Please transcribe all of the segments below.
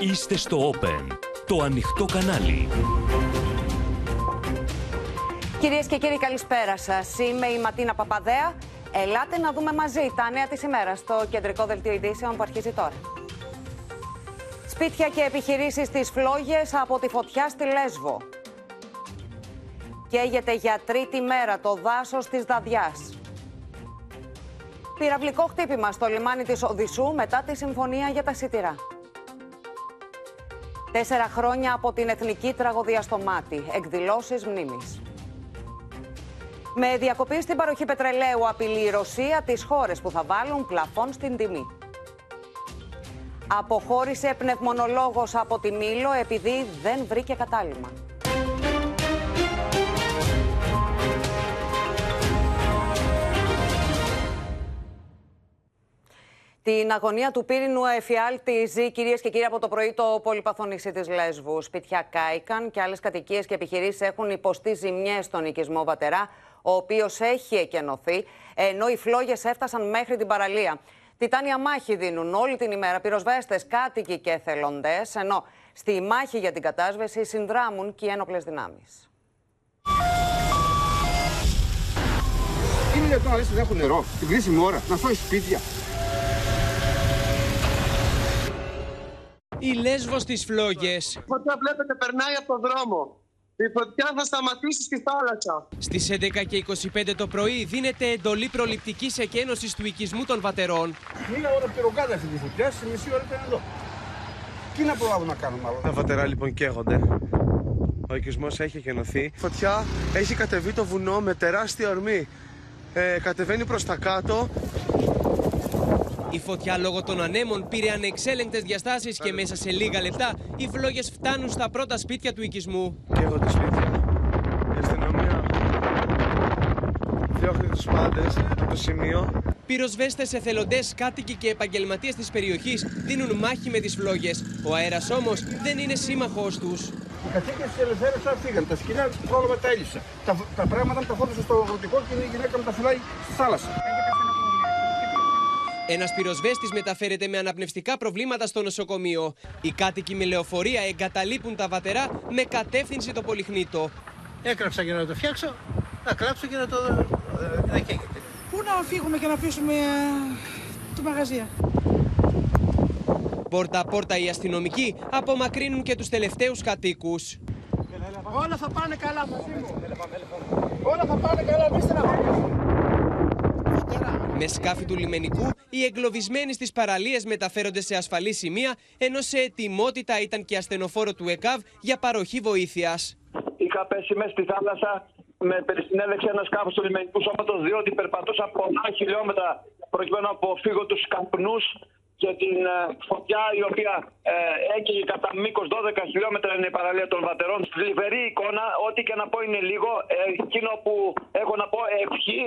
Είστε στο Open, το ανοιχτό κανάλι. Κυρίες και κύριοι, καλησπέρα σας. Είμαι η Ματίνα Παπαδέα. Ελάτε να δούμε μαζί τα νέα της ημέρας στο κεντρικό δελτίο ειδήσεων που αρχίζει τώρα. Σπίτια και επιχειρήσεις στις φλόγες από τη φωτιά στη Λέσβο. Καίγεται για τρίτη μέρα το δάσος της Δαδιάς. Πυραυλικό χτύπημα στο λιμάνι της Οδυσσού μετά τη συμφωνία για τα σιτηρά. Τέσσερα χρόνια από την εθνική τραγωδία στο μάτι. Εκδηλώσεις μνήμης. Με διακοπή στην παροχή πετρελαίου απειλεί η Ρωσία τις χώρες που θα βάλουν πλαφόν στην τιμή. Αποχώρησε πνευμονολόγος από τη Μήλο επειδή δεν βρήκε κατάλημα. Την αγωνία του πύρινου εφιάλτη ζει κυρίες και κύριοι από το πρωί το πολυπαθό νησί της Λέσβου. Σπιτιά κάηκαν και άλλες κατοικίες και επιχειρήσεις έχουν υποστεί ζημιές στον οικισμό Βατερά, ο οποίος έχει εκενωθεί, ενώ οι φλόγες έφτασαν μέχρι την παραλία. Τιτάνια μάχη δίνουν όλη την ημέρα πυροσβέστες, κάτοικοι και εθελοντές, ενώ στη μάχη για την κατάσβεση συνδράμουν και οι ένοπλες δυνάμεις. Είναι δυνατόν να δεν έχουν νερό την κρίσιμη ώρα, να φάει σπίτια. Η Λέσβος στις φλόγες. Η φωτιά βλέπετε περνάει από τον δρόμο. Η φωτιά θα σταματήσει στη θάλασσα. Στις 11 και 25 το πρωί δίνεται εντολή προληπτικής εκένωσης του οικισμού των βατερών. Μία ώρα πυροκάτα αυτή τη φωτιά, σε μισή ώρα ήταν εδώ. Τι να προλάβουμε να κάνουμε άλλο; Τα βατερά λοιπόν καίγονται. Ο οικισμός έχει εκενωθεί. Η φωτιά έχει κατεβεί το βουνό με τεράστια ορμή. Ε, κατεβαίνει προς τα κάτω η φωτιά λόγω των ανέμων πήρε ανεξέλεγκτες διαστάσεις και μέσα σε λίγα λεπτά οι φλόγες φτάνουν στα πρώτα σπίτια του οικισμού. Και εγώ τη σπίτια. Η αστυνομία διώχνει τους πάντες από το σημείο. Πυροσβέστες, εθελοντές, κάτοικοι και επαγγελματίες της περιοχής δίνουν μάχη με τις φλόγες. Ο αέρας όμως δεν είναι σύμμαχός τους. Οι κατοίκε της Ελευθέρωσης φύγαν. Τα σκηνά πρόβλημα τα έλυσα. Τα, τα πράγματα τα φόρτωσα στο αγροτικό και η γυναίκα μου τα φυλάει στη θάλασσα. Ένας πυροσβέστης μεταφέρεται με αναπνευστικά προβλήματα στο νοσοκομείο. Οι κάτοικοι με λεωφορεία εγκαταλείπουν τα βατερά με κατεύθυνση το πολυχνήτο. Έκραψα για να το φτιάξω, να κλάψω και να το. να Πού να φύγουμε και να αφήσουμε ε, το μαγαζία. Πόρτα-πόρτα οι αστυνομικοί απομακρύνουν και τους τελευταίους κατοίκους. Όλα θα πάνε καλά μαζί μου. Όλα θα πάνε καλά, μη με σκάφη του λιμενικού, οι εγκλωβισμένοι στις παραλίες μεταφέρονται σε ασφαλή σημεία, ενώ σε ετοιμότητα ήταν και ασθενοφόρο του ΕΚΑΒ για παροχή βοήθειας. Είχα πέσει μέσα στη θάλασσα με περισυνέλευση ένα σκάφος του λιμενικού σώματος, διότι περπατούσα πολλά χιλιόμετρα προκειμένου να αποφύγω τους καπνούς και την ε, φωτιά η οποία ε, έκαιγε κατά μήκος 12 χιλιόμετρα είναι η παραλία των βατερών. Θλιβερή εικόνα, ό,τι και να πω είναι λίγο. Ε, εκείνο που έχω να πω ευχή,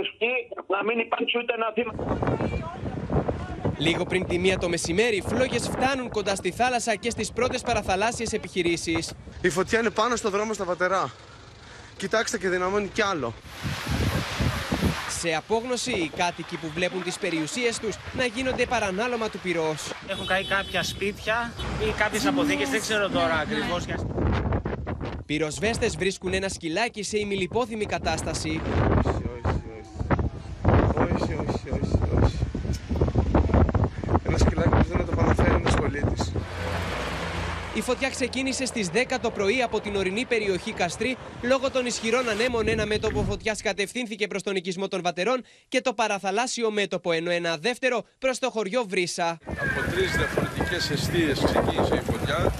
ευχή να μην υπάρξει ούτε ένα θύμα. Λίγο πριν τη μία το μεσημέρι, οι φλόγες φτάνουν κοντά στη θάλασσα και στις πρώτες παραθαλάσσιες επιχειρήσεις. Η φωτιά είναι πάνω στο δρόμο στα βατερά. Κοιτάξτε και δυναμώνει κι άλλο σε απόγνωση οι κάτοικοι που βλέπουν τις περιουσίες τους να γίνονται παρανάλωμα του πυρός. Έχουν καεί κάποια σπίτια ή κάποιες αποθήκες, δεν ξέρω τώρα ακριβώς. Πυροσβέστες βρίσκουν ένα σκυλάκι σε ημιλιπόθυμη κατάσταση. Όχι, όχι, όχι, όχι. Ένα σκυλάκι που δεν το παραφέρει με σχολή της. Η φωτιά ξεκίνησε στις 10 το πρωί από την ορεινή περιοχή Καστρί. Λόγω των ισχυρών ανέμων, ένα μέτωπο φωτιάς κατευθύνθηκε προς τον οικισμό των Βατερών και το παραθαλάσσιο μέτωπο, ενώ ένα δεύτερο προς το χωριό Βρύσα. Από τρεις διαφορετικές αιστείες ξεκίνησε η φωτιά.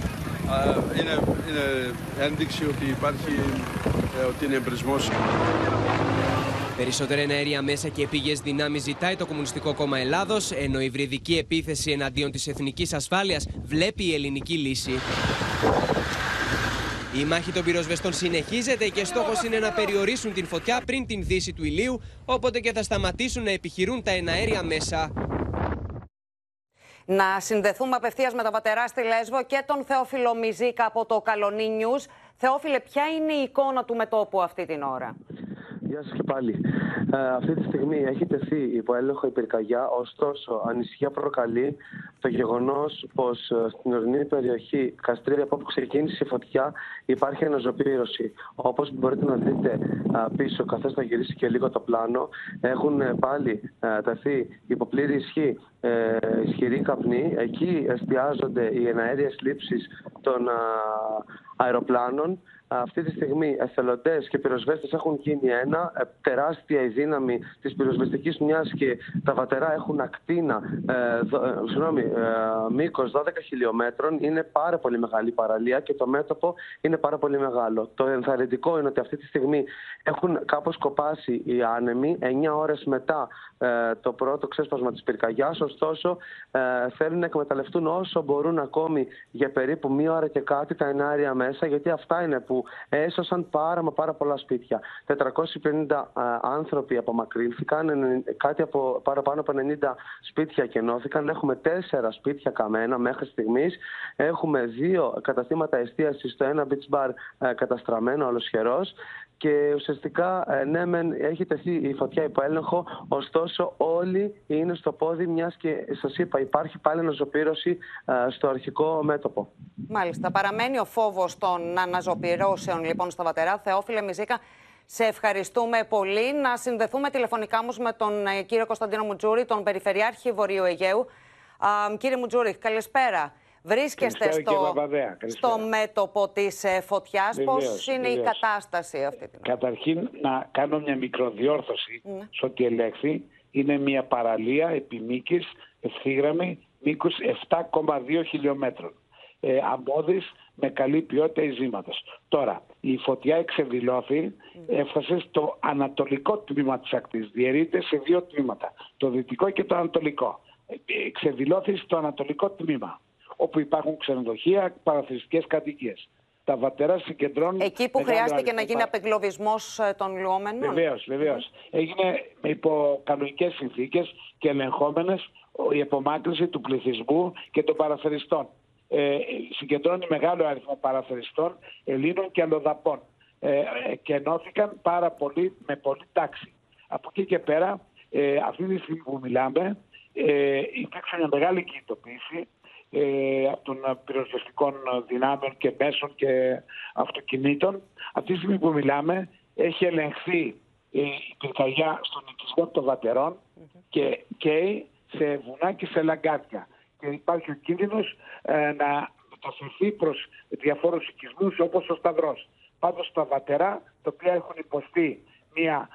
Είναι, είναι ένδειξη ότι υπάρχει, ε, ότι είναι εμπρισμός. Περισσότερα εναέρια μέσα και πήγε δυνάμεις ζητάει το Κομμουνιστικό Κόμμα Ελλάδος, ενώ η βρυδική επίθεση εναντίον της εθνικής ασφάλειας βλέπει η ελληνική λύση. Η μάχη των πυροσβεστών συνεχίζεται και στόχος είναι να περιορίσουν την φωτιά πριν την δύση του ηλίου, όποτε και θα σταματήσουν να επιχειρούν τα εναέρια μέσα. Να συνδεθούμε απευθείας με τα πατερά στη Λέσβο και τον Θεόφιλο Μιζίκα από το Καλονί News. Θεόφιλε, ποια είναι η εικόνα του μετόπου αυτή την ώρα; Γεια σας και πάλι. Ε, αυτή τη στιγμή έχει τεθεί υπό έλεγχο η πυρκαγιά, ωστόσο ανησυχία προκαλεί το γεγονός πως ε, στην ορεινή περιοχή Καστρίδη, από όπου ξεκίνησε η φωτιά, υπάρχει αναζωπήρωση. Όπως μπορείτε να δείτε πίσω, καθώς θα γυρίσει και λίγο το πλάνο, έχουν ε, πάλι ε, τεθεί υπό πλήρη ισχύ ισχυροί καπνοί. Εκεί εστιάζονται οι εναέριες λήψεις των αεροπλάνων. Αυτή τη στιγμή εθελοντές και πυροσβέστες έχουν γίνει ένα. Ε, τεράστια η δύναμη της πυροσβεστικής μιας και τα βατερά έχουν ακτίνα, ε, ε, ε μήκος 12 χιλιόμετρων. Είναι πάρα πολύ μεγάλη παραλία και το μέτωπο είναι πάρα πολύ μεγάλο. Το ενθαρρυντικό είναι ότι αυτή τη στιγμή έχουν κάπως κοπάσει οι άνεμοι 9 ώρες μετά ε, το πρώτο ξέσπασμα της πυρκαγιάς. Ωστόσο, ε, θέλουν να εκμεταλλευτούν όσο μπορούν ακόμη για περίπου μία ώρα και κάτι τα ενάρια μέσα, γιατί αυτά είναι που έσωσαν πάρα μα πάρα πολλά σπίτια. 450 άνθρωποι απομακρύνθηκαν, κάτι από παραπάνω από 90 σπίτια κενώθηκαν. Έχουμε τέσσερα σπίτια καμένα μέχρι στιγμής. Έχουμε δύο καταστήματα εστίασης στο ένα beach bar καταστραμμένο, ολοσχερό. Και ουσιαστικά, ε, ναι, μεν έχει τεθεί η φωτιά υπό έλεγχο, ωστόσο όλοι είναι στο πόδι, μιας και σας είπα, υπάρχει πάλι αναζωπήρωση στο αρχικό μέτωπο. Μάλιστα. Παραμένει ο φόβος των αναζωπηρώσεων λοιπόν στα βατερά. Θεόφιλε Μιζίκα, σε ευχαριστούμε πολύ. Να συνδεθούμε τηλεφωνικά όμως με τον ε, κύριο Κωνσταντίνο Μουτζούρη, τον Περιφερειάρχη Βορείου Αιγαίου. κύριε Μουτζούρη, καλησπέρα. Βρίσκεστε στο, στο μέτωπο της ε, φωτιάς. Πώς είναι η κατάσταση αυτή την Καταρχήν να κάνω μια μικροδιόρθωση ναι. σε ό,τι ελέγχθη. Είναι μια παραλία επιμήκης, ευθύγραμμη, μήκους 7,2 χιλιόμετρων. Ε, αμμώδης με καλή ποιότητα ειζήματος. Τώρα, η φωτιά εξεδηλώθη, έφτασε στο ανατολικό τμήμα της ακτής. Διαιρείται σε δύο τμήματα, το δυτικό και το ανατολικό. Ε, εξεδηλώθη στο ανατολικό τμήμα όπου υπάρχουν ξενοδοχεία, παραθυριστικές κατοικίες. Τα βατερά συγκεντρώνουν. Εκεί που χρειάστηκε να γίνει απεγκλωβισμός ε, των λουόμενων; Βεβαίως, βεβαίως. Έγινε υπό κανονικές συνθήκες και ελεγχόμενες η απομάκρυνση του πληθυσμού και των παραθεριστών. Ε, συγκεντρώνει μεγάλο αριθμό παραθεριστών, Ελλήνων και αλλοδαπών. Ε, και ενώθηκαν πάρα πολύ, με πολύ τάξη. Από εκεί και πέρα, ε, αυτή τη στιγμή που μιλάμε, ε, υπήρξε μια μεγάλη κινητοποίηση ε, από των πυροσβεστικών δυνάμεων και μέσων και αυτοκινήτων. Αυτή τη στιγμή που μιλάμε έχει ελεγχθεί η πυρκαγιά στον οικισμό των βατερών και καίει σε βουνά και σε λαγκάτια. Και υπάρχει ο κίνδυνος ε, να μεταφερθεί προς διαφόρους οικισμούς όπως ο Σταυρός. Πάντως τα βατερά, τα οποία έχουν υποστεί μια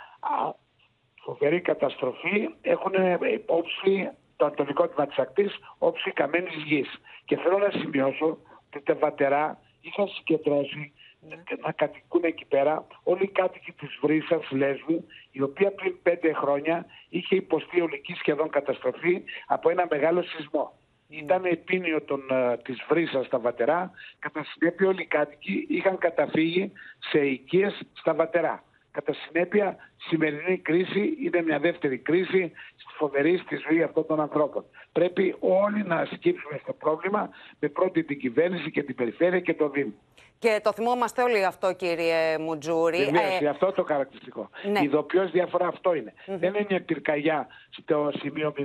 φοβερή καταστροφή, έχουν υπόψη το ανατολικό τμήμα της ακτής όψη καμένη γης. Και θέλω να σημειώσω ότι τα βατερά είχαν συγκεντρώσει ναι. να κατοικούν εκεί πέρα όλοι οι κάτοικοι της Βρύσας Λέσβου, η οποία πριν πέντε χρόνια είχε υποστεί ολική σχεδόν καταστροφή από ένα μεγάλο σεισμό. Ναι. Ήταν επίνειο των, uh, της Βρύσας στα Βατερά, κατά συνέπεια όλοι οι κάτοικοι είχαν καταφύγει σε οικίες στα Βατερά. Κατά συνέπεια, σημερινή κρίση είναι μια δεύτερη κρίση φοβερή στη ζωή αυτών των ανθρώπων. Πρέπει όλοι να σκύψουμε στο πρόβλημα με πρώτη την κυβέρνηση και την περιφέρεια και το Δήμο. Και το θυμόμαστε όλοι αυτό, κύριε Μουτζούρη. Βεβαίω, ε... αυτό το χαρακτηριστικό. Ναι. Η ειδοποιώς διαφορά αυτό είναι. Δεν είναι μια πυρκαγιά στο σημείο 0.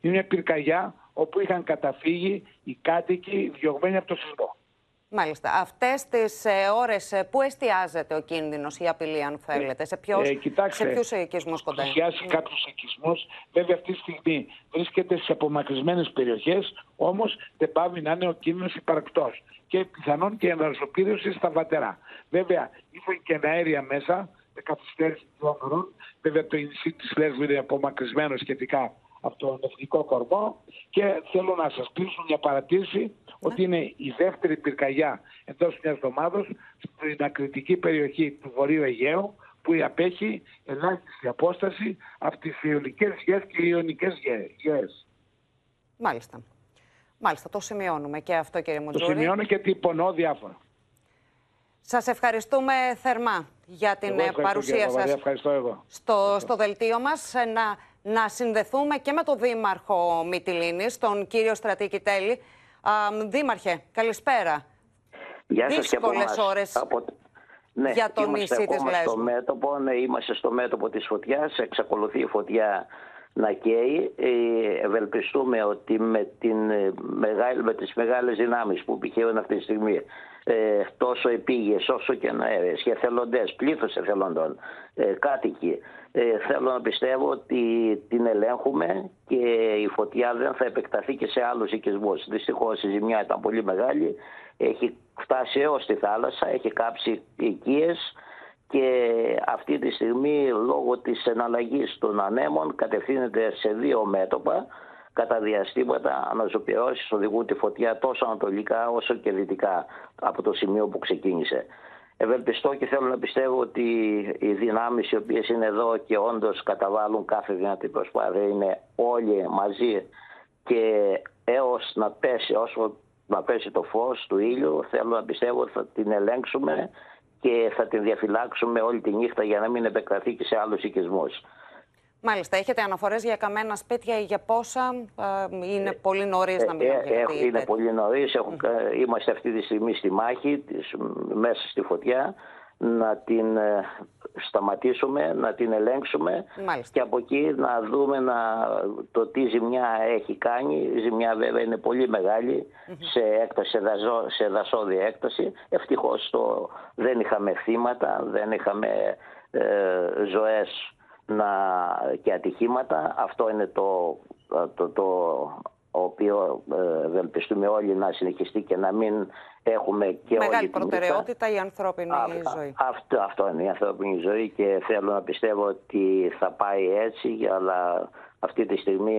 Είναι μια πυρκαγιά όπου είχαν καταφύγει οι κάτοικοι διωγμένοι από το σεισμό. Μάλιστα. Αυτές τις ε, ώρες ε, πού εστιάζεται ο κίνδυνος, η απειλή, αν θέλετε, σε, ποιος, ε, κοιτάξτε, σε ποιους οικισμούς κοντά είναι. Εστιάζει κάποιους οικισμούς. Βέβαια, αυτή τη στιγμή βρίσκεται σε απομακρυσμένες περιοχές, όμως δεν πάει να είναι ο κίνδυνος υπαρκτός. Και πιθανόν και εναρσοπήρωση στα βατερά. Βέβαια, ήρθαν και αέρια μέσα, με καθυστέρηση δύο ώρων. Βέβαια, το νησί της Λέσβου είναι απομακρυσμένο σχετικά από τον εθνικό κορμό και θέλω να σας κλείσω μια παρατήρηση ότι είναι η δεύτερη πυρκαγιά εντός μιας εβδομάδας στην ακριτική περιοχή του Βορείου Αιγαίου που απέχει ελάχιστη απόσταση από τις ιονικές γέες και οι ιονικές γέες. Μάλιστα. Μάλιστα, το σημειώνουμε και αυτό κύριε Μουτζούρη. Το σημειώνω και τυπωνώ διάφορα. Σας ευχαριστούμε θερμά για την παρουσία σας ευχαριστώ εγώ. Στο, στο δελτίο μας. Να να συνδεθούμε και με τον Δήμαρχο Μυτιλίνης, τον κύριο Στρατήκη Τέλη. Δήμαρχε, καλησπέρα. Γεια σας Δύσκολες και ώρες από... Ναι, για το νησί της Λέσβου. Στο μέτωπο, ναι, είμαστε στο μέτωπο της φωτιάς. Εξακολουθεί η φωτιά να καίει. Ε, ευελπιστούμε ότι με, την, ε, μεγάλη, με τις μεγάλες δυνάμεις που πηχαίουν αυτή τη στιγμή ε, τόσο επίγειες όσο και αέρες και εθελοντές, πλήθος εθελοντών, ε, κάτοικοι, ε, θέλω να πιστεύω ότι την ελέγχουμε και η φωτιά δεν θα επεκταθεί και σε άλλους οικισμούς. Δυστυχώς η ζημιά ήταν πολύ μεγάλη, έχει φτάσει έως τη θάλασσα, έχει κάψει οικίες, και αυτή τη στιγμή λόγω της εναλλαγής των ανέμων κατευθύνεται σε δύο μέτωπα κατά διαστήματα αναζωπηρώσεις οδηγούν τη φωτιά τόσο ανατολικά όσο και δυτικά από το σημείο που ξεκίνησε. Ευελπιστώ και θέλω να πιστεύω ότι οι δυνάμεις οι οποίες είναι εδώ και όντως καταβάλουν κάθε δυνατή προσπάθεια είναι όλοι μαζί και έως να πέσει, όσο να πέσει το φως του ήλιου θέλω να πιστεύω ότι θα την ελέγξουμε και θα την διαφυλάξουμε όλη τη νύχτα για να μην επεκταθεί και σε άλλους οικισμούς. Μάλιστα, έχετε αναφορές για καμένα σπίτια ή για πόσα ε, είναι πολύ νωρίς να μιλάμε ε, ε, Είναι πολύ νωρίς. Είμαστε αυτή τη στιγμή στη μάχη, μέσα στη φωτιά, να την σταματήσουμε, να την ελέγξουμε και από εκεί να δούμε να, το τι ζημιά έχει κάνει. Η ζημιά βέβαια είναι πολύ σε έκταση, σε, δασό, σε δασόδια έκταση. Ευτυχώς το, δεν είχαμε θύματα, δεν είχαμε ε, ζωές να, και ατυχήματα. Αυτό είναι το, το, το οποίο ε, ευελπιστούμε όλοι να συνεχιστεί και να μην έχουμε και Μεγάλη όλη προτεραιότητα η ανθρώπινη ζωή. Αυτό, αυτό είναι η ανθρώπινη ζωή και θέλω να πιστεύω ότι θα πάει έτσι αλλά αυτή τη στιγμή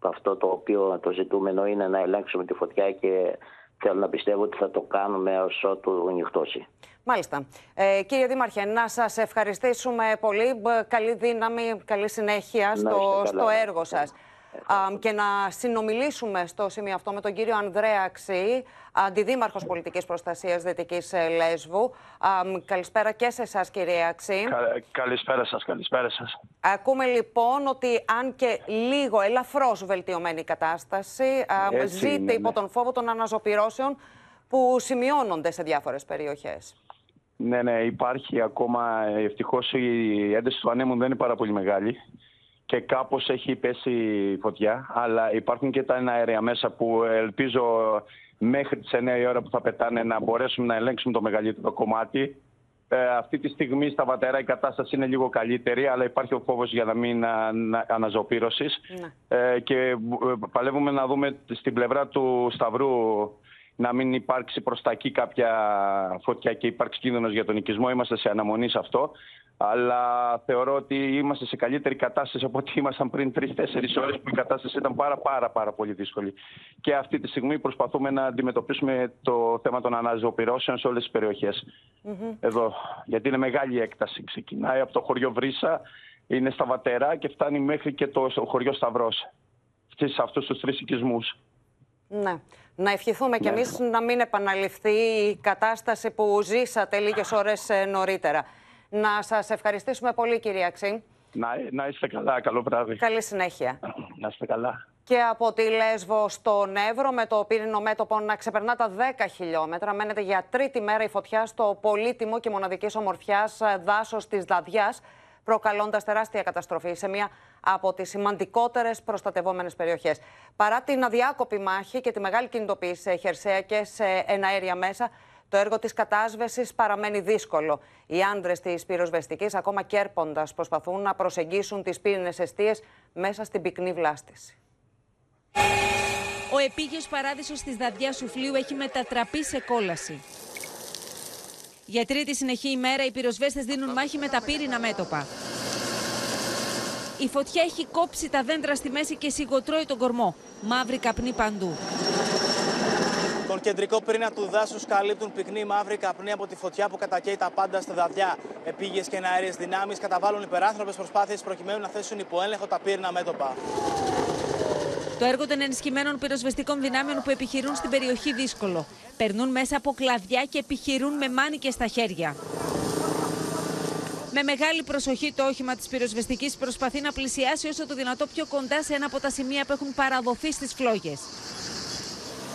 αυτό το οποίο το ζητούμενο είναι να ελέγξουμε τη φωτιά και θέλω να πιστεύω ότι θα το κάνουμε ως ότου νυχτώσει. Μάλιστα. Ε, κύριε Δήμαρχε, να σας ευχαριστήσουμε πολύ. Καλή δύναμη, καλή συνέχεια στο, στο έργο σας και να συνομιλήσουμε στο σημείο αυτό με τον κύριο Ανδρέα Ξή, Αντιδήμαρχος Πολιτικής Προστασίας Δυτικής ε, Λέσβου. Καλησπέρα και σε εσάς, κύριε Αξή. Καλησπέρα σας, καλησπέρα σας. Ακούμε λοιπόν ότι αν και λίγο ελαφρώς βελτιωμένη η κατάσταση, ζείτε υπό ναι. τον φόβο των αναζωπηρώσεων που σημειώνονται σε διάφορες περιοχές. Ναι, ναι, υπάρχει ακόμα. Ευτυχώς η ένταση του ανέμου δεν είναι πάρα πολύ μεγάλη και κάπως έχει πέσει φωτιά, αλλά υπάρχουν και τα αέρια μέσα που ελπίζω μέχρι τις 9 η ώρα που θα πετάνε να μπορέσουμε να ελέγξουμε το μεγαλύτερο κομμάτι. Ε, αυτή τη στιγμή στα βατερά η κατάσταση είναι λίγο καλύτερη, αλλά υπάρχει ο φόβος για να μην αναζωπήρωσης. Ναι. Ε, και ε, παλεύουμε να δούμε στην πλευρά του Σταυρού να μην υπάρξει προς τα εκεί κάποια φωτιά και υπάρξει κίνδυνος για τον οικισμό. Είμαστε σε αναμονή σε αυτό αλλά θεωρώ ότι είμαστε σε καλύτερη κατάσταση από ό,τι ήμασταν πριν τρει-τέσσερι ώρες που η κατάσταση ήταν πάρα, πάρα, πάρα πολύ δύσκολη. Και αυτή τη στιγμή προσπαθούμε να αντιμετωπίσουμε το θέμα των αναζωοπηρώσεων σε όλες τις περιοχές. Εδώ. Γιατί είναι μεγάλη έκταση. Ξεκινάει από το χωριό Βρύσα, είναι στα Βατερά και φτάνει μέχρι και το χωριό Σταυρός. Σε αυτούς τους τρεις οικισμούς. Ναι. Να ευχηθούμε κι ναι. εμείς να μην επαναληφθεί η κατάσταση που ζήσατε λίγες ώρες ε, νωρίτερα. Να σας ευχαριστήσουμε πολύ κυρία Ξή. Να, να είστε καλά, καλό βράδυ. Καλή συνέχεια. Να είστε καλά. Και από τη Λέσβο στον Εύρο, με το πύρινο μέτωπο να ξεπερνά τα 10 χιλιόμετρα, μένεται για τρίτη μέρα η φωτιά στο πολύτιμο και μοναδικής ομορφιάς δάσος της Δαδιά, προκαλώντας τεράστια καταστροφή σε μία από τις σημαντικότερες προστατευόμενες περιοχές. Παρά την αδιάκοπη μάχη και τη μεγάλη κινητοποίηση σε χερσαία και σε εναέρια μέσα, το έργο της κατάσβεσης παραμένει δύσκολο. Οι άντρες της πυροσβεστικής, ακόμα κέρποντας, προσπαθούν να προσεγγίσουν τις πύρινες αιστείες μέσα στην πυκνή βλάστηση. Ο επίγειος παράδεισος της Δαδιά Σουφλίου έχει μετατραπεί σε κόλαση. Για τρίτη συνεχή ημέρα, οι πυροσβέστες δίνουν μάχη με τα πύρινα μέτωπα. Η φωτιά έχει κόψει τα δέντρα στη μέση και σιγοτρώει τον κορμό. Μαύρη καπνή παντού. Τον κεντρικό πυρήνα του δάσους καλύπτουν πυκνή μαύρη καπνή από τη φωτιά που κατακαίει τα πάντα στη δαδιά. Επίγειες και αέριε δυνάμεις καταβάλουν υπεράνθρωπες προσπάθειες προκειμένου να θέσουν υπό έλεγχο τα πύρινα μέτωπα. Το έργο των ενισχυμένων πυροσβεστικών δυνάμεων που επιχειρούν στην περιοχή δύσκολο. Περνούν μέσα από κλαδιά και επιχειρούν με μάνικες στα χέρια. Με μεγάλη προσοχή το όχημα της πυροσβεστικής προσπαθεί να πλησιάσει όσο το δυνατό πιο κοντά σε ένα από τα σημεία που έχουν παραδοθεί στις φλόγες.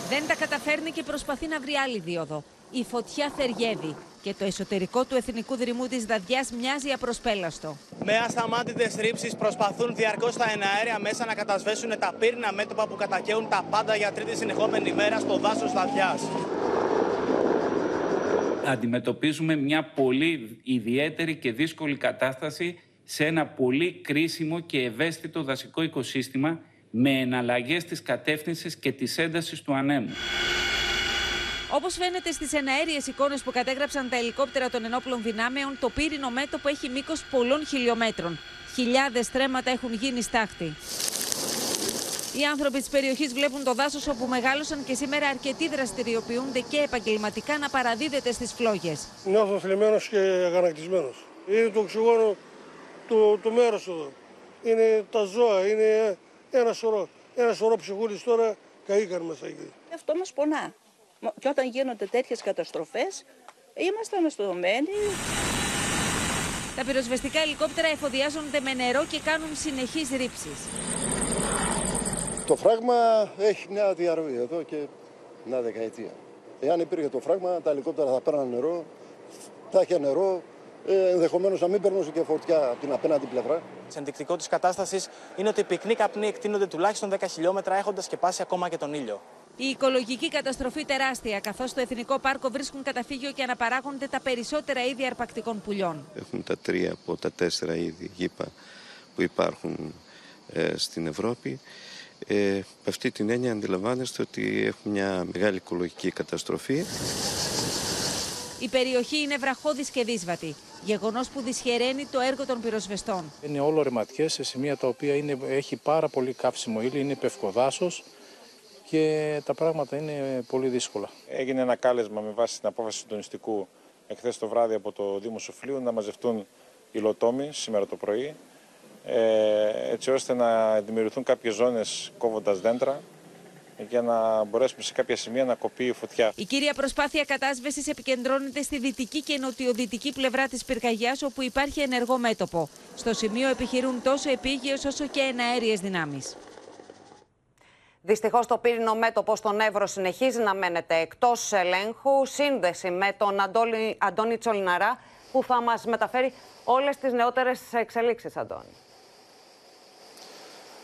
Δεν τα καταφέρνει και προσπαθεί να βρει άλλη δίωδο. Η φωτιά θεριεύει και το εσωτερικό του εθνικού δρυμού της Δαδιάς μοιάζει απροσπέλαστο. Με ασταμάτητες ρήψεις προσπαθούν διαρκώς τα εναέρια μέσα να κατασβέσουν τα πύρνα μέτωπα που κατακαίουν τα πάντα για τρίτη συνεχόμενη μέρα στο δάσος Δαδιά. Αντιμετωπίζουμε μια πολύ ιδιαίτερη και δύσκολη κατάσταση σε ένα πολύ κρίσιμο και ευαίσθητο δασικό οικοσύστημα με εναλλαγές της κατεύθυνσης και της έντασης του ανέμου. Όπως φαίνεται στις εναέριες εικόνες που κατέγραψαν τα ελικόπτερα των ενόπλων δυνάμεων, το πύρινο μέτωπο έχει μήκος πολλών χιλιόμετρων. Χιλιάδες στρέμματα έχουν γίνει στάχτη. Οι άνθρωποι της περιοχής βλέπουν το δάσος όπου μεγάλωσαν και σήμερα αρκετοί δραστηριοποιούνται και επαγγελματικά να παραδίδεται στις φλόγες. Νιώθω θλιμμένος και αγανακτισμένος. Είναι το οξυγόνο του, του μέρους εδώ. Είναι τα ζώα, είναι ένα σωρό. Ένα σωρό ψυχούλης τώρα καήκαν μέσα εκεί. Αυτό μας πονά. Και όταν γίνονται τέτοιες καταστροφές, είμαστε αναστοδομένοι. Τα πυροσβεστικά ελικόπτερα εφοδιάζονται με νερό και κάνουν συνεχείς ρήψεις. Το φράγμα έχει μια διαρροή εδώ και μια δεκαετία. Εάν υπήρχε το φράγμα, τα ελικόπτερα θα παίρναν νερό, θα είχε νερό, ε, ενδεχομένως να μην περνούσε και φωτιά από την απέναντι πλευρά. Ενδεικτικό της κατάστασης είναι ότι οι πυκνοί καπνοί εκτείνονται τουλάχιστον 10 χιλιόμετρα έχοντας σκεπάσει ακόμα και τον ήλιο. Η οικολογική καταστροφή τεράστια, καθώς στο Εθνικό Πάρκο βρίσκουν καταφύγιο και αναπαράγονται τα περισσότερα είδη αρπακτικών πουλιών. Έχουν τα τρία από τα τέσσερα είδη γήπα που υπάρχουν ε, στην Ευρώπη. Ε, αυτή την έννοια αντιλαμβάνεστε ότι έχουμε μια μεγάλη οικολογική καταστροφή. Η περιοχή είναι βραχώδης και δύσβατη. Γεγονός που δυσχεραίνει το έργο των πυροσβεστών. Είναι όλο ρεματιέ σε σημεία τα οποία είναι, έχει πάρα πολύ κάψιμο ύλη, είναι πευκοδάσος και τα πράγματα είναι πολύ δύσκολα. Έγινε ένα κάλεσμα με βάση την απόφαση του συντονιστικού εχθές το βράδυ από το Δήμο Σοφλίου να μαζευτούν υλοτόμοι σήμερα το πρωί ε, έτσι ώστε να δημιουργηθούν κάποιες ζώνες κόβοντας δέντρα για να μπορέσουμε σε κάποια σημεία να κοπεί η φωτιά. Η κύρια προσπάθεια κατάσβεσης επικεντρώνεται στη δυτική και νοτιοδυτική πλευρά της πυρκαγιά, όπου υπάρχει ενεργό μέτωπο. Στο σημείο επιχειρούν τόσο επίγειες όσο και εναέριες δυνάμεις. Δυστυχώς το πύρινο μέτωπο στον Εύρο συνεχίζει να μένεται εκτός ελέγχου. Σύνδεση με τον Αντώνη, Αντώνη Τσολιναρά που θα μας μεταφέρει όλες τις νεότερες εξελίξεις, Αντώνη.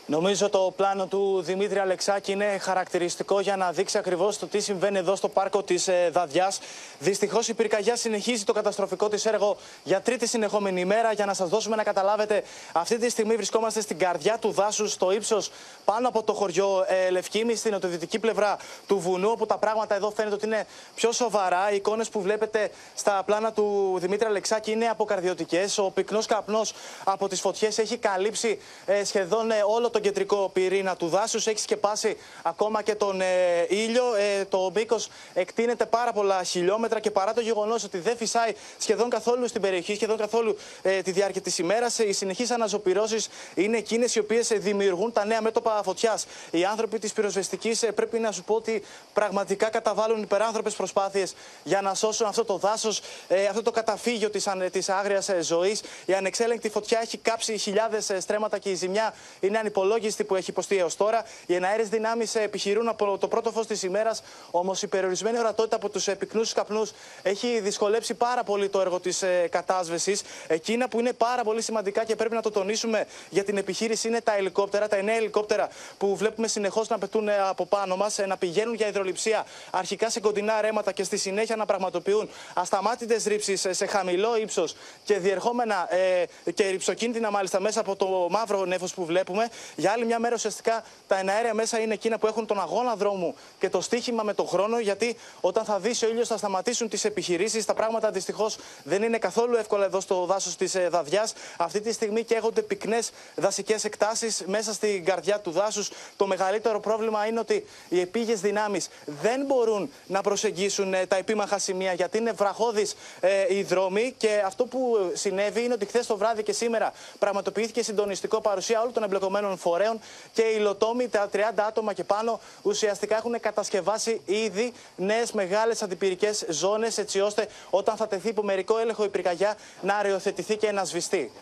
Νομίζω το πλάνο του Δημήτρη Αλεξάκη είναι χαρακτηριστικό για να δείξει ακριβώς το τι συμβαίνει εδώ στο πάρκο της ε, Δαδιά. Δυστυχώς η πυρκαγιά συνεχίζει το καταστροφικό της έργο για τρίτη συνεχόμενη ημέρα. Για να σας δώσουμε να καταλάβετε, αυτή τη στιγμή βρισκόμαστε στην καρδιά του δάσους, στο ύψος πάνω από το χωριό ε, Λευκήμης, στην νοτιοδυτική πλευρά του βουνού, όπου τα πράγματα εδώ φαίνεται ότι είναι πιο σοβαρά. Οι εικόνες που βλέπετε στα πλάνα του Δημήτρη Αλεξάκη είναι αποκαρδιωτικές. Ο πυκνός καπνός από τις φωτιές έχει καλύψει ε, σχεδόν ε, όλο τον κεντρικό πυρήνα του δάσους. Έχεις σκεπάσει ακόμα και τον ε, ήλιο. Ε, το μήκο εκτείνεται πάρα πολλά χιλιόμετρα και παρά το γεγονός ότι δεν φυσάει σχεδόν καθόλου στην περιοχή, σχεδόν καθόλου ε, τη διάρκεια της ημέρας, οι συνεχείς αναζωπηρώσεις είναι εκείνες οι οποίες δημιουργούν τα νέα μέτωπα φωτιάς. Οι άνθρωποι της πυροσβεστικής πρέπει να σου πω ότι πραγματικά καταβάλουν υπεράνθρωπες προσπάθειες για να σώσουν αυτό το δάσος, αυτό το καταφύγιο της άγριας ζωής. Η ανεξέλεγκτη φωτιά έχει κάψει χιλιάδες στρέμματα και η ζημιά είναι ανυπολόγιστη που έχει υποστεί έως τώρα. Οι εναέρειε δυνάμεις επιχειρούν από το πρώτο φως της ημέρας, όμως η περιορισμένη ορατότητα από τους πυκνού καπνούς έχει δυσκολέψει πάρα πολύ το έργο της κατάσβεσης. Εκείνα που είναι πάρα πολύ σημαντικά και πρέπει να το τονίσουμε για την επιχείρηση είναι τα ελικόπτερα, τα εννέα ελικόπτερα που βλέπουμε συνεχώς να πετούν από πάνω μας, να πηγαίνουν για υδροληψία αρχικά σε κοντινά ρέματα και στη συνέχεια να πραγματοποιούν ασταμάτητες ρήψεις σε χαμηλό ύψος και διερχόμενα ε, και ρηψοκίνδυνα μάλιστα μέσα από το μαύρο νέφο που βλέπουμε. Για άλλη μια μέρα ουσιαστικά τα εναέρια μέσα είναι εκείνα που έχουν τον αγώνα δρόμου και το στίχημα με τον χρόνο, γιατί όταν θα δεις ο ήλιος θα σταματήσουν τις επιχειρήσεις. Τα πράγματα δυστυχώς δεν είναι καθόλου εύκολα εδώ στο δάσος της ε, Δαδιά. Αυτή τη στιγμή καίγονται πυκνές δασικές εκτάσεις μέσα στην καρδιά του δάσους. Το μεγαλύτερο πρόβλημα είναι ότι οι επίγειες δυνάμεις δεν μπορούν να προσεγγίσουν ε, τα επίμαχα σημεία γιατί είναι βραχώδεις ε, οι δρόμοι. Και αυτό που συνέβη είναι ότι χθες το βράδυ και σήμερα πραγματοποιήθηκε συντονιστικό παρουσία όλων των εμπλεκομένων φορέων και οι υλοτόμοι, τα 30 άτομα και πάνω, ουσιαστικά έχουν κατασκευάσει ήδη νέες μεγάλες αντιπυρικές ζώνες, έτσι ώστε όταν θα τεθεί υπό μερικό έλεγχο η πυρκαγιά να αριοθετηθεί και να σβηστεί.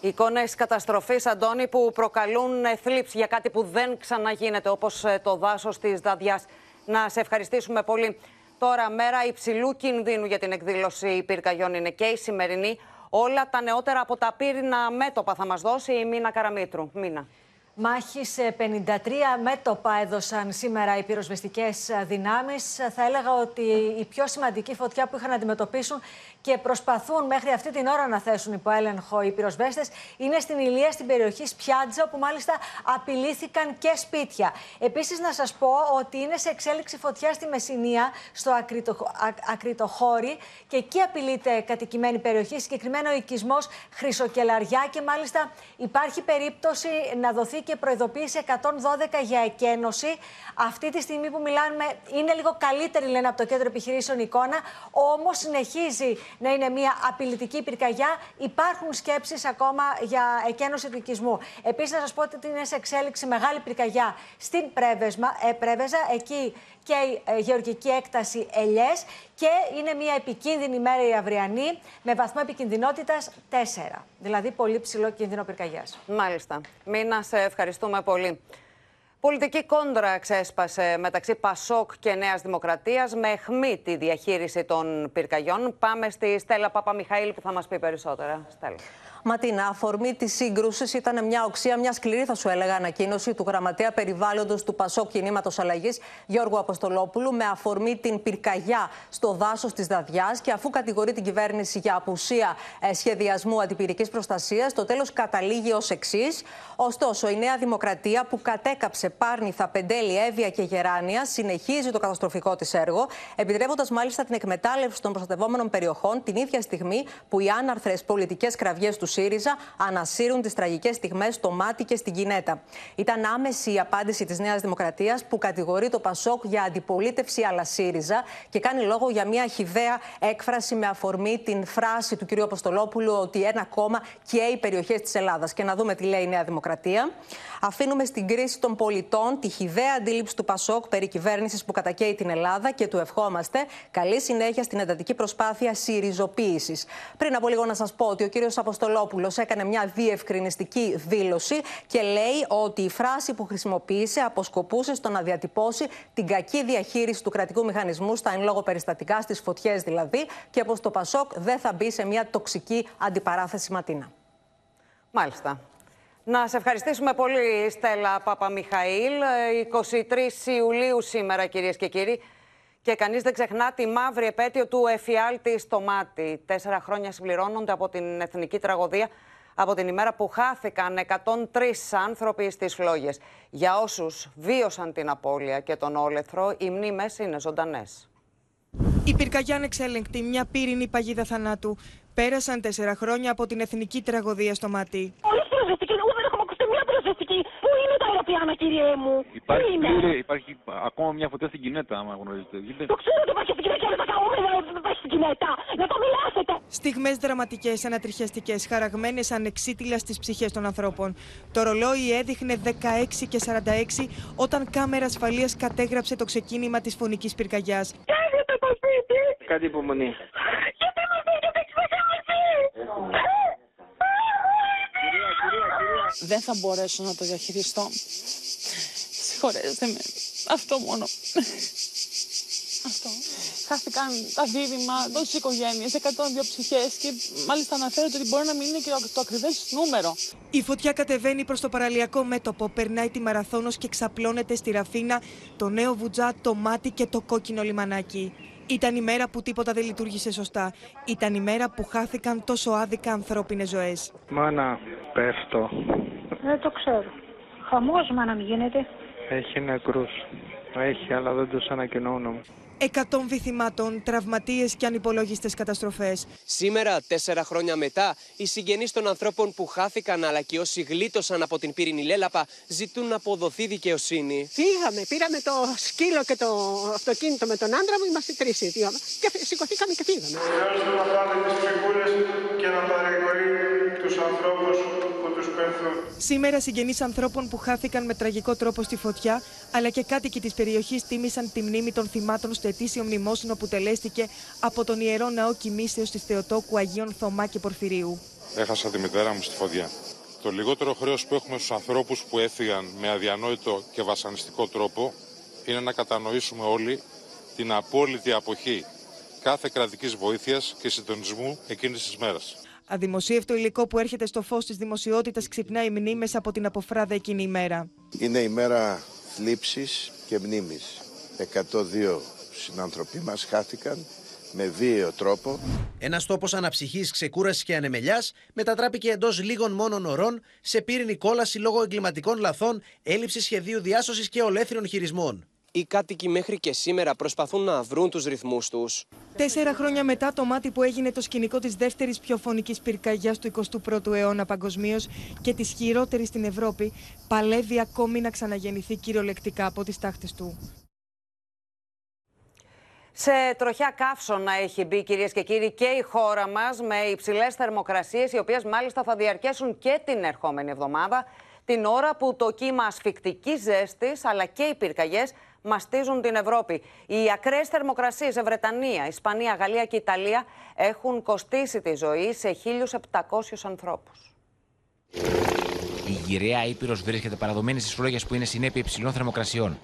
Εικόνες καταστροφής, Αντώνη, που προκαλούν θλίψη για κάτι που δεν ξαναγίνεται, όπως το δάσος της Δαδιάς. Να σε ευχαριστήσουμε πολύ. Τώρα, μέρα υψηλού κινδύνου για την εκδήλωση πυρκαγιών είναι και η σημερινή. Όλα τα νεότερα από τα πύρινα μέτωπα θα μας δώσει η Μίνα Καραμίτρου. Μίνα. Μάχη σε 53 μέτωπα έδωσαν σήμερα οι πυροσβεστικές δυνάμεις. Θα έλεγα ότι η πιο σημαντική φωτιά που είχαν να αντιμετωπίσουν και προσπαθούν μέχρι αυτή την ώρα να θέσουν υπό έλεγχο οι πυροσβέστες είναι στην Ηλία, στην περιοχή Σπιάτζα, όπου μάλιστα απειλήθηκαν και σπίτια. Επίσης, να σας πω ότι είναι σε εξέλιξη φωτιά στη Μεσσηνία, στο Ακριτοχώρι, και εκεί απειλείται κατοικημένη περιοχή, συγκεκριμένο ο οικισμός Χρυσοκελαριά. Και μάλιστα υπάρχει περίπτωση να δοθεί και προειδοποίηση 112 για εκένωση. Αυτή τη στιγμή που μιλάμε είναι λίγο καλύτερη, λένε από το κέντρο επιχειρήσεων εικόνα, όμως συνεχίζει να είναι μια απειλητική πυρκαγιά. Υπάρχουν σκέψεις ακόμα για εκένωση του οικισμού. Επίσης, να σας πω ότι είναι σε εξέλιξη μεγάλη πυρκαγιά στην Πρέβεσμα, ε, Πρέβεζα. Εκεί και η ε, γεωργική έκταση ελιές και είναι μια επικίνδυνη μέρα η αυριανή με βαθμό επικινδυνότητας 4. Δηλαδή πολύ ψηλό κίνδυνο πυρκαγιάς. Μάλιστα. Μίνα, σε ευχαριστούμε πολύ. Πολιτική κόντρα ξέσπασε μεταξύ Πασόκ και Νέας Δημοκρατίας με αιχμή τη διαχείριση των πυρκαγιών. Πάμε στη Στέλλα Παπαμιχαήλ που θα μας πει περισσότερα. Στέλλα. Ματίνα, αφορμή της σύγκρουσης ήταν μια οξία, μια σκληρή, θα σου έλεγα, ανακοίνωση του γραμματέα περιβάλλοντος του Πασόκ Κινήματος Αλλαγής, Γιώργου Αποστολόπουλου, με αφορμή την πυρκαγιά στο δάσος της Δαδιά και αφού κατηγορεί την κυβέρνηση για απουσία ε, σχεδιασμού αντιπυρικής προστασίας, το τέλος καταλήγει ως εξής. Ωστόσο, η Νέα Δημοκρατία που κατέκαψε Πάρνηθα, Πεντέλη, Εύβοια και Γεράνια συνεχίζει το καταστροφικό της έργο, επιτρέποντας μάλιστα την εκμετάλλευση των προστατευόμενων περιοχών την ίδια στιγμή που οι άναρθρες πολιτικές κραυγές τους ΣΥΡΙΖΑ ανασύρουν τις τραγικές στιγμές στο μάτι και στην Κινέτα. Ήταν άμεση η απάντηση της Νέας Δημοκρατίας που κατηγορεί το Πασόκ για αντιπολίτευση αλλά ΣΥΡΙΖΑ και κάνει λόγο για μια χιδαία έκφραση με αφορμή την φράση του κ. Αποστολόπουλου ότι ένα κόμμα καίει περιοχές της Ελλάδας. Και να δούμε τι λέει η Νέα Δημοκρατία. Αφήνουμε στην κρίση των πολιτών τη χιδαία αντίληψη του Πασόκ περί κυβέρνησης που κατακαίει την Ελλάδα και του ευχόμαστε καλή συνέχεια στην εντατική προσπάθεια συριζοποίηση. Πριν από λίγο να σας πω ότι ο κ. Αποστολόπουλος έκανε μια διευκρινιστική δήλωση και λέει ότι η φράση που χρησιμοποίησε αποσκοπούσε στο να διατυπώσει την κακή διαχείριση του κρατικού μηχανισμού στα εν λόγω περιστατικά, στις φωτιές δηλαδή, και πως το Πασόκ δεν θα μπει σε μια τοξική αντιπαράθεση ματίνα. Μάλιστα. Να σε ευχαριστήσουμε πολύ, Στέλλα Παπαμιχαήλ. 23 Ιουλίου σήμερα, κυρίες και κύριοι. Και κανείς δεν ξεχνά τη μαύρη επέτειο του εφιάλτη στο μάτι. Τέσσερα χρόνια συμπληρώνονται από την εθνική τραγωδία από την ημέρα που χάθηκαν 103 άνθρωποι στις φλόγες. Για όσους βίωσαν την απώλεια και τον όλεθρο, οι μνήμες είναι ζωντανές. Η πυρκαγιά ανεξέλεγκτη, μια πύρινη παγίδα θανάτου. Πέρασαν τέσσερα χρόνια από την εθνική τραγωδία στο μάτι πού είναι τα αεροπλάνα, κύριε μου. Υπάρχει, είναι; Κύριε, υπάρχει ακόμα μια φωτιά στην Κινέτα, άμα γνωρίζετε. Το ξέρω ότι υπάρχει στην Κινέτα και όλα τα καούμενα υπάρχει στην Κινέτα. Να το μιλάσετε. Στιγμές δραματικές, ανατριχιαστικές, χαραγμένες ανεξίτηλα στις ψυχές των ανθρώπων. Το ρολόι έδειχνε 16 και 46 όταν κάμερα ασφαλείας κατέγραψε το ξεκίνημα της φωνικής πυρκαγιάς. Κάγεται το σπίτι! Κάτι υπομονή. Δεν θα μπορέσω να το διαχειριστώ. Συγχωρέστε με. Αυτό μόνο. Αυτό. Χάθηκαν τα δίδυμα, τόσε οικογένειε, 102 ψυχές και μάλιστα αναφέρεται ότι μπορεί να μην είναι και το ακριβές νούμερο. Η φωτιά κατεβαίνει προς το παραλιακό μέτωπο, περνάει τη Μαραθώνος και ξαπλώνεται στη Ραφίνα, το νέο βουτζά, το μάτι και το κόκκινο λιμανάκι. Ήταν η μέρα που τίποτα δεν λειτουργήσε σωστά. Ήταν η μέρα που χάθηκαν τόσο άδικα ανθρώπινες ζωές. Μάνα, πέφτω. Δεν το ξέρω. Χαμός, μάνα μην γίνεται. Έχει νεκρούς. Έχει, αλλά δεν τους ανακοινώνω. Εκατόν βυθιμάτων, τραυματίες και ανυπολόγιστε καταστροφές. Σήμερα, τέσσερα χρόνια μετά, οι συγγενείς των ανθρώπων που χάθηκαν αλλά και όσοι γλίτωσαν από την πύρινη λέλαπα ζητούν να αποδοθεί δικαιοσύνη. Φύγαμε, πήραμε το σκύλο και το αυτοκίνητο με τον άντρα μου, είμαστε τρεις ή δύο. Και σηκωθήκαμε και φύγαμε. Χρειάζεται να πάρει τι ψυχούλε και να παρηγορεί τους ανθρώπους που τους πέφτουν. Σήμερα συγγενείς ανθρώπων που χάθηκαν με τραγικό τρόπο στη φωτιά, αλλά και κάτοικοι της περιοχής τίμησαν τη μνήμη των θυμάτων στο ετήσιο μνημόσυνο που τελέστηκε από τον ιερό ναό κοιμήσεως της Θεοτόκου Αγίων Θωμά και Πορφυρίου. Έχασα τη μητέρα μου στη φωτιά. Το λιγότερο χρέος που έχουμε στους ανθρώπους που έφυγαν με αδιανόητο και βασανιστικό τρόπο είναι να κατανοήσουμε όλοι την απόλυτη αποχή κάθε κρατικής βοήθειας και συντονισμού εκείνης της μέρας. Αδημοσίευτο υλικό που έρχεται στο φως της δημοσιότητας ξυπνάει μνήμες από την αποφράδα εκείνη η μέρα. Είναι η μέρα θλίψης και μνήμης. 102 συνανθρωποί μας χάθηκαν με βίαιο τρόπο. Ένας τόπος αναψυχής, ξεκούρασης και ανεμελιάς μετατράπηκε εντός λίγων μόνων ωρών σε πύρινη κόλαση λόγω εγκληματικών λαθών, έλλειψης σχεδίου διάσωσης και ολέθριων χειρισμών. Οι κάτοικοι μέχρι και σήμερα προσπαθούν να βρουν τους ρυθμούς τους. Τέσσερα χρόνια μετά το μάτι που έγινε το σκηνικό της δεύτερης πιο φωνικής πυρκαγιάς του 21ου αιώνα παγκοσμίως και της χειρότερης στην Ευρώπη, παλεύει ακόμη να ξαναγεννηθεί κυριολεκτικά από τις τάχτες του. Σε τροχιά καύσωνα έχει μπει κυρίες και κύριοι και η χώρα μας με υψηλές θερμοκρασίες οι οποίες μάλιστα θα διαρκέσουν και την ερχόμενη εβδομάδα την ώρα που το κύμα ασφικτικής ζέστης αλλά και οι πυρκαγιές μαστίζουν την Ευρώπη. Οι ακραίες θερμοκρασίες σε Βρετανία, Ισπανία, Γαλλία και Ιταλία έχουν κοστίσει τη ζωή σε 1.700 ανθρώπους. Η γυραιά Ήπειρος βρίσκεται παραδομένη στις φλόγες που είναι συνέπεια υψηλών θερμοκρασιών.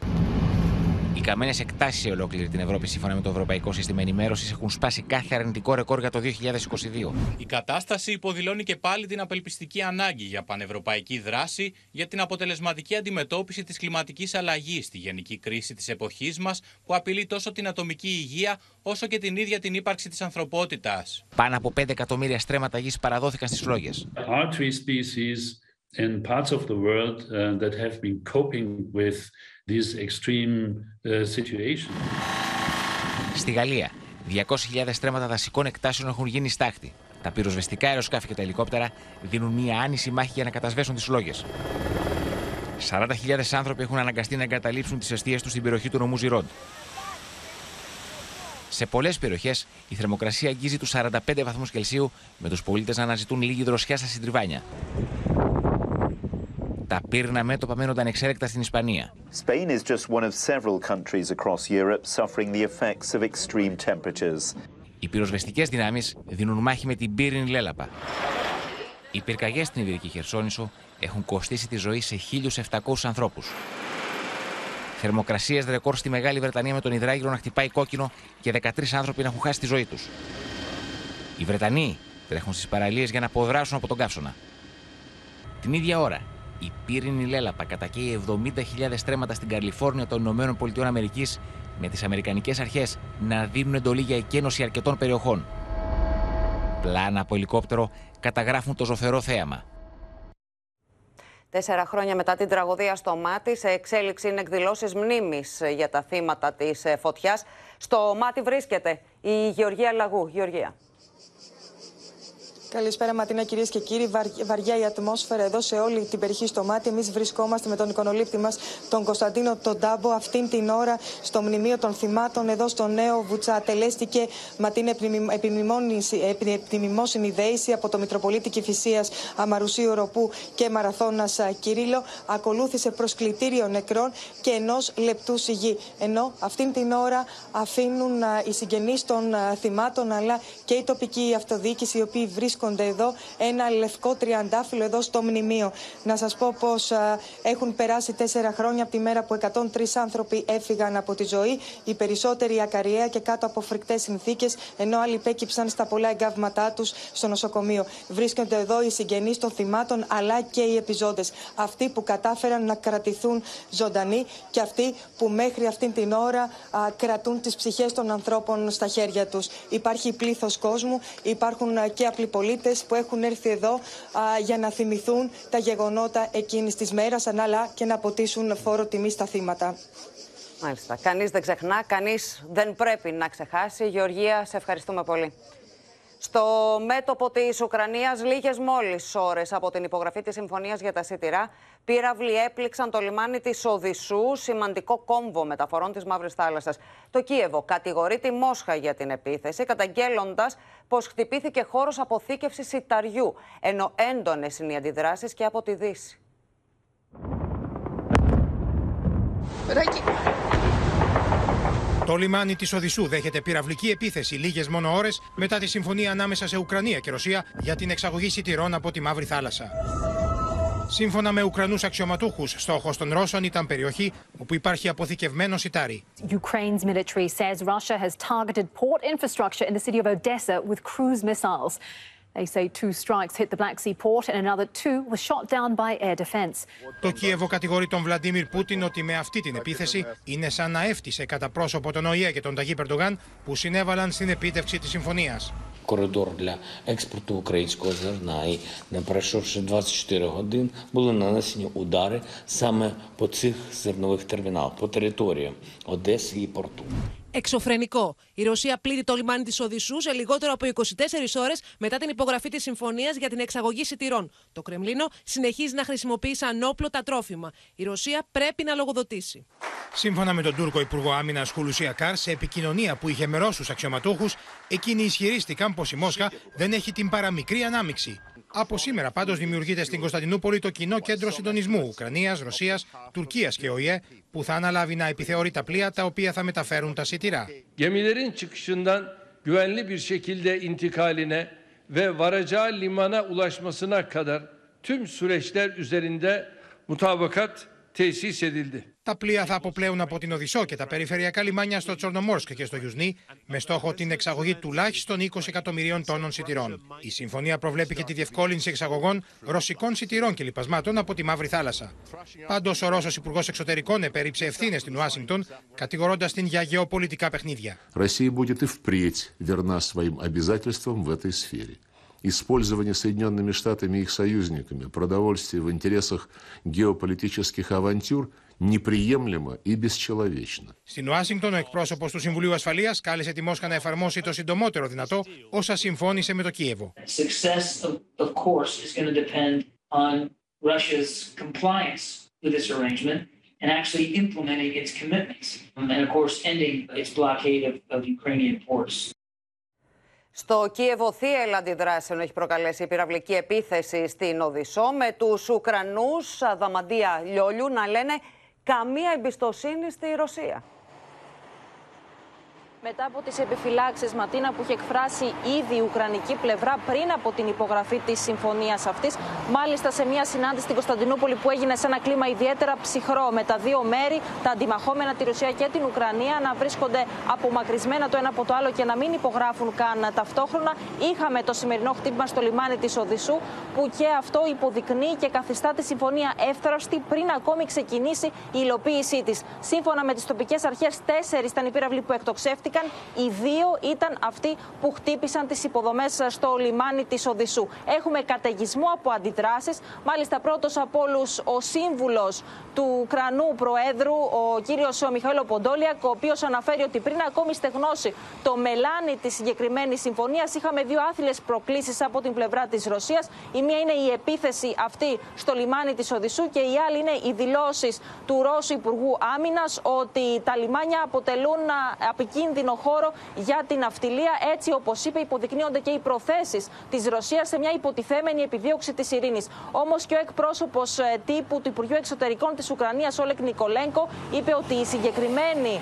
Οι καμένες εκτάσεις σε ολόκληρη την Ευρώπη, σύμφωνα με το Ευρωπαϊκό Σύστημα Ενημέρωσης, έχουν σπάσει κάθε αρνητικό ρεκόρ για το 2022. Η κατάσταση υποδηλώνει και πάλι την απελπιστική ανάγκη για πανευρωπαϊκή δράση για την αποτελεσματική αντιμετώπιση της κλιματικής αλλαγής στη γενική κρίση της εποχής μας, που απειλεί τόσο την ατομική υγεία όσο και την ίδια την ύπαρξη της ανθρωπότητας. Πάνω από 5 εκατομμύρια στρέμματα γης παραδόθηκαν στις φλόγες. in parts of the world uh, that have been coping with this extreme uh, situation. Στη Γαλλία, 200.000 στρέμματα δασικών εκτάσεων έχουν γίνει στάχτη. Τα πυροσβεστικά αεροσκάφη και τα ελικόπτερα δίνουν μια άνηση μάχη για να κατασβέσουν τις φλόγε. 40.000 άνθρωποι έχουν αναγκαστεί να εγκαταλείψουν τις αιστείες τους στην περιοχή του νομού Ζιρόντ. Σε πολλές περιοχές η θερμοκρασία αγγίζει τους 45 βαθμούς Κελσίου, με τους πολίτες να αναζητούν λίγη δροσιά στα συντριβάνια. Τα πύρνα μέτωπα μένονταν ανεξέλεκτα στην Ισπανία. Spain is just one of several countries across Europe suffering the effects of extreme temperatures. Οι πυροσβεστικές δυνάμεις δίνουν μάχη με την πύρινη λέλαπα. Οι πυρκαγιές στην Ιβηρική Χερσόνησο έχουν κοστίσει τη ζωή σε 1.700 ανθρώπους. Θερμοκρασίες ρεκόρ στη Μεγάλη Βρετανία με τον υδράγυρο να χτυπάει κόκκινο και 13 άνθρωποι να έχουν χάσει τη ζωή τους. Οι Βρετανοί τρέχουν στις παραλίες για να αποδράσουν από τον καύσωνα. Την ίδια ώρα, η πύρινη λέλαπα κατακαίει 70.000 στρέμματα στην Καλιφόρνια των Ηνωμένων Πολιτειών Αμερικής με τις Αμερικανικές αρχές να δίνουν εντολή για εκένωση αρκετών περιοχών. Πλάνα από ελικόπτερο καταγράφουν το ζωφερό θέαμα. Τέσσερα χρόνια μετά την τραγωδία στο Μάτι, σε εξέλιξη είναι εκδηλώσεις μνήμης για τα θύματα της φωτιάς. Στο Μάτι βρίσκεται η Γεωργία Λαγού. Γεωργία. Καλησπέρα, Ματίνα, κυρίες και κύριοι. βαριά η ατμόσφαιρα εδώ σε όλη την περιοχή στο μάτι. Εμείς βρισκόμαστε με τον εικονολήπτη μας, τον Κωνσταντίνο τον Τάμπο, αυτήν την ώρα στο μνημείο των θυμάτων εδώ στο νέο Βουτσά. Τελέστηκε Ματίνα επιμνημόσυνη δέηση από το Μητροπολίτη Κυφυσία Αμαρουσίου Ροπού και Μαραθώνας Κυρίλο. Ακολούθησε προσκλητήριο νεκρών και ενός λεπτού σιγή. Ενώ αυτήν την ώρα αφήνουν οι συγγενείς των θυμάτων αλλά και η τοπική αυτοδιοίκηση οι οποίοι βρίσκονται βρίσκονται εδώ ένα λευκό τριαντάφυλλο εδώ στο μνημείο. Να σας πω πως έχουν περάσει τέσσερα χρόνια από τη μέρα που 103 άνθρωποι έφυγαν από τη ζωή, οι περισσότεροι ακαριέα και κάτω από φρικτές συνθήκες, ενώ άλλοι πέκυψαν στα πολλά εγκάβματά τους στο νοσοκομείο. Βρίσκονται εδώ οι συγγενείς των θυμάτων αλλά και οι επιζώντες. Αυτοί που κατάφεραν να κρατηθούν ζωντανοί και αυτοί που μέχρι αυτήν την ώρα κρατούν τις ψυχές των ανθρώπων στα χέρια τους. Υπάρχει πλήθος κόσμου, υπάρχουν και απλοί πολίτες που έχουν έρθει εδώ για να θυμηθούν τα γεγονότα εκείνης της μέρας, αλλά και να αποτίσουν φόρο τιμή στα θύματα. Μάλιστα. Κανείς δεν ξεχνά, κανείς δεν πρέπει να ξεχάσει. Γεωργία, σε ευχαριστούμε πολύ. Στο μέτωπο της Ουκρανίας, λίγες μόλις ώρες από την υπογραφή της συμφωνίας για τα σιτηρά, πύραυλοι έπληξαν το λιμάνι της Οδυσσού, σημαντικό κόμβο μεταφορών της Μαύρης Θάλασσας. Το Κίεβο κατηγορεί τη Μόσχα για την επίθεση, καταγγέλλοντας πως χτυπήθηκε χώρος αποθήκευσης σιταριού, ενώ έντονες είναι οι αντιδράσεις και από τη Δύση. Το λιμάνι της Οδυσσού δέχεται πυραυλική επίθεση λίγες μόνο ώρες μετά τη συμφωνία ανάμεσα σε Ουκρανία και Ρωσία για την εξαγωγή σιτηρών από τη Μαύρη Θάλασσα. Σύμφωνα με Ουκρανούς αξιωματούχους, στόχος των Ρώσων ήταν περιοχή όπου υπάρχει αποθηκευμένο σιτάρι. Ukraine's military says Russia has targeted port infrastructure in the city of Odessa with cruise missiles. They say two strikes hit the Black Sea port and another two were shot down by air defense. Το Κίεβο κατηγορεί τον Βλαντίμιρ Πούτιν ότι με αυτή την επίθεση είναι σαν να έφτισε κατά πρόσωπο τον ΟΗΕ και τον Ταγί Περντογάν που συνέβαλαν στην επίτευξη της συμφωνίας. коридор для експорту українського зерна. І не пройшовши 24 годин, були нанесені удари саме по цих зернових терміналах, по території Одеси і порту. Εξωφρενικό. Η Ρωσία πλήττει το λιμάνι της Οδησσού σε λιγότερο από 24 ώρες μετά την υπογραφή της συμφωνίας για την εξαγωγή σιτηρών. Το Κρεμλίνο συνεχίζει να χρησιμοποιεί σαν όπλο τα τρόφιμα. Η Ρωσία πρέπει να λογοδοτήσει. Σύμφωνα με τον Τούρκο Υπουργό Άμυνας Χουλουσί Ακάρ, σε επικοινωνία που είχε με Ρώσους αξιωματούχους, εκείνοι ισχυρίστηκαν πως η Μόσχα δεν έχει την παραμικρή ανάμειξη. Από σήμερα πάντως δημιουργείται στην Κωνσταντινούπολη το κοινό κέντρο συντονισμού Ουκρανίας, Ρωσίας, Τουρκίας και ΟΗΕ που θα αναλάβει να επιθεωρεί τα πλοία τα οποία θα μεταφέρουν τα σιτηρά. Gemilerin çıkışından güvenli bir şekilde intikaline ve varacağı limana ulaşmasına kadar tüm süreçler üzerinde mutabakat tesis edildi. Τα πλοία θα αποπλέουν από την Οδυσσό και τα περιφερειακά λιμάνια στο Τσορνομόρσκ και στο Γιουσνί με στόχο την εξαγωγή τουλάχιστον 20 εκατομμυρίων τόνων σιτηρών. Η συμφωνία προβλέπει και τη διευκόλυνση εξαγωγών ρωσικών σιτηρών και λιπασμάτων από τη Μαύρη Θάλασσα. Πάντω, ο Ρώσο Υπουργό Εξωτερικών επέριψε ευθύνε στην Ουάσιγκτον, κατηγορώντα την για γεωπολιτικά παιχνίδια. Россия будет и впредь верна своим обязательствам в этой сфере. Использование Соединенными Штатами и их союзниками продовольствия в интересах геополитических авантюр – неприемлемо и бесчеловечно. Στην Ουάσιγκτον, ο εκπρόσωπο του Συμβουλίου Ασφαλεία κάλεσε τη Μόσχα να εφαρμόσει το συντομότερο δυνατό όσα συμφώνησε με το Κίεβο. Success, of, of course, is going to depend on Russia's compliance with this arrangement and actually implementing its commitments, and of course, ending its blockade of, of Ukrainian ports. Στο Κίεβο θύελα αντιδράσεων έχει προκαλέσει η πυραυλική επίθεση στην Οδυσσό με τους Ουκρανούς. Δαμαντία Λιόλιου να λένε καμία εμπιστοσύνη στη Ρωσία μετά από τις επιφυλάξεις Ματίνα που είχε εκφράσει ήδη η Ουκρανική πλευρά πριν από την υπογραφή της συμφωνίας αυτής. Μάλιστα σε μια συνάντηση στην Κωνσταντινούπολη που έγινε σε ένα κλίμα ιδιαίτερα ψυχρό με τα δύο μέρη, τα αντιμαχόμενα τη Ρωσία και την Ουκρανία να βρίσκονται απομακρυσμένα το ένα από το άλλο και να μην υπογράφουν καν ταυτόχρονα. Είχαμε το σημερινό χτύπημα στο λιμάνι της Οδυσσού που και αυτό υποδεικνύει και καθιστά τη συμφωνία εύθραστη πριν ακόμη ξεκινήσει η υλοποίησή της. Σύμφωνα με τις τοπικές αρχές, τέσσερις ήταν οι πύραυλοι που εκτοξεύτηκαν οι δύο ήταν αυτοί που χτύπησαν τις υποδομές στο λιμάνι της Οδυσσού. Έχουμε καταιγισμό από αντιδράσεις. Μάλιστα, πρώτος από όλους ο σύμβουλος του Ουκρανού Προέδρου, ο κύριος Μιχαήλο Ποντόλιακ, ο οποίος αναφέρει ότι πριν ακόμη στεγνώσει το μελάνι της συγκεκριμένης συμφωνίας, είχαμε δύο άθλιες προκλήσεις από την πλευρά της Ρωσίας. Η μία είναι η επίθεση αυτή στο λιμάνι της Οδυσσού και η άλλη είναι οι δηλώσεις του Ρώσου Υπουργού Άμυνας ότι τα λιμάνια αποτελούν επικίνδυνο χώρο για την ναυτιλία. Έτσι, όπως είπε, υποδεικνύονται και οι προθέσεις της Ρωσίας σε μια υποτιθέμενη επιδίωξη της ειρήνης. Όμως και ο εκπρόσωπος ε, τύπου του Υπουργείου Εξωτερικών της Ουκρανίας, Όλεκ Νικολέγκο, είπε ότι η συγκεκριμένη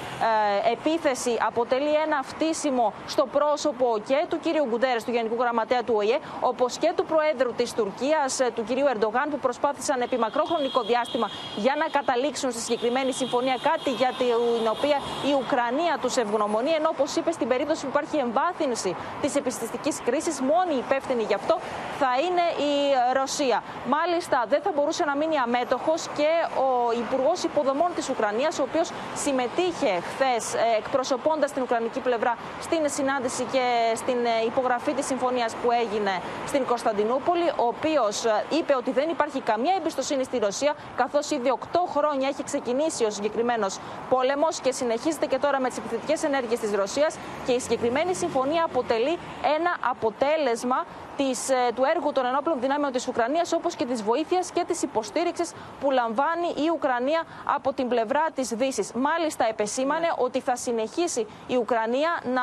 ε, επίθεση αποτελεί ένα φτύσιμο στο πρόσωπο και του κύριου Γκουντέρες, του Γενικού Γραμματέα του ΟΗΕ, όπως και του Προέδρου της Τουρκίας, ε, του κυρίου Ερντογάν, που προσπάθησαν επί μακρό χρονικό διάστημα για να καταλήξουν στη συγκεκριμένη συμφωνία, κάτι για την οποία η Ουκρανία τους ευγνωμονεί ενώ όπως είπες, στην περίπτωση που υπάρχει εμβάθυνση της επιστηστική κρίσης, μόνη υπεύθυνη γι' αυτό θα είναι η Ρωσία. Μάλιστα, δεν θα μπορούσε να μείνει αμέτωχος και ο Υπουργός Υποδομών της Ουκρανίας, ο οποίος συμμετείχε χθες εκπροσωπώντας την Ουκρανική πλευρά στην συνάντηση και στην ε, υπογραφή της συμφωνίας που έγινε στην Κωνσταντινούπολη, ο οποίος ε, είπε ότι δεν υπάρχει καμία εμπιστοσύνη στη Ρωσία, καθώς ήδη 8 χρόνια έχει ξεκινήσει ο συγκεκριμένος πόλεμος και συνεχίζεται και τώρα με τις επιθετικές ενέργειες της Ρωσίας και η συγκεκριμένη συμφωνία αποτελεί ένα αποτέλεσμα της, ε, του έργου των ενόπλων δυνάμεων της Ουκρανίας όπως και της βοήθειας και της υποστήριξης που λαμβάνει η Ουκρανία από την πλευρά της Δύσης. Μάλιστα επεσήμανε ότι θα συνεχίσει η Ουκρανία να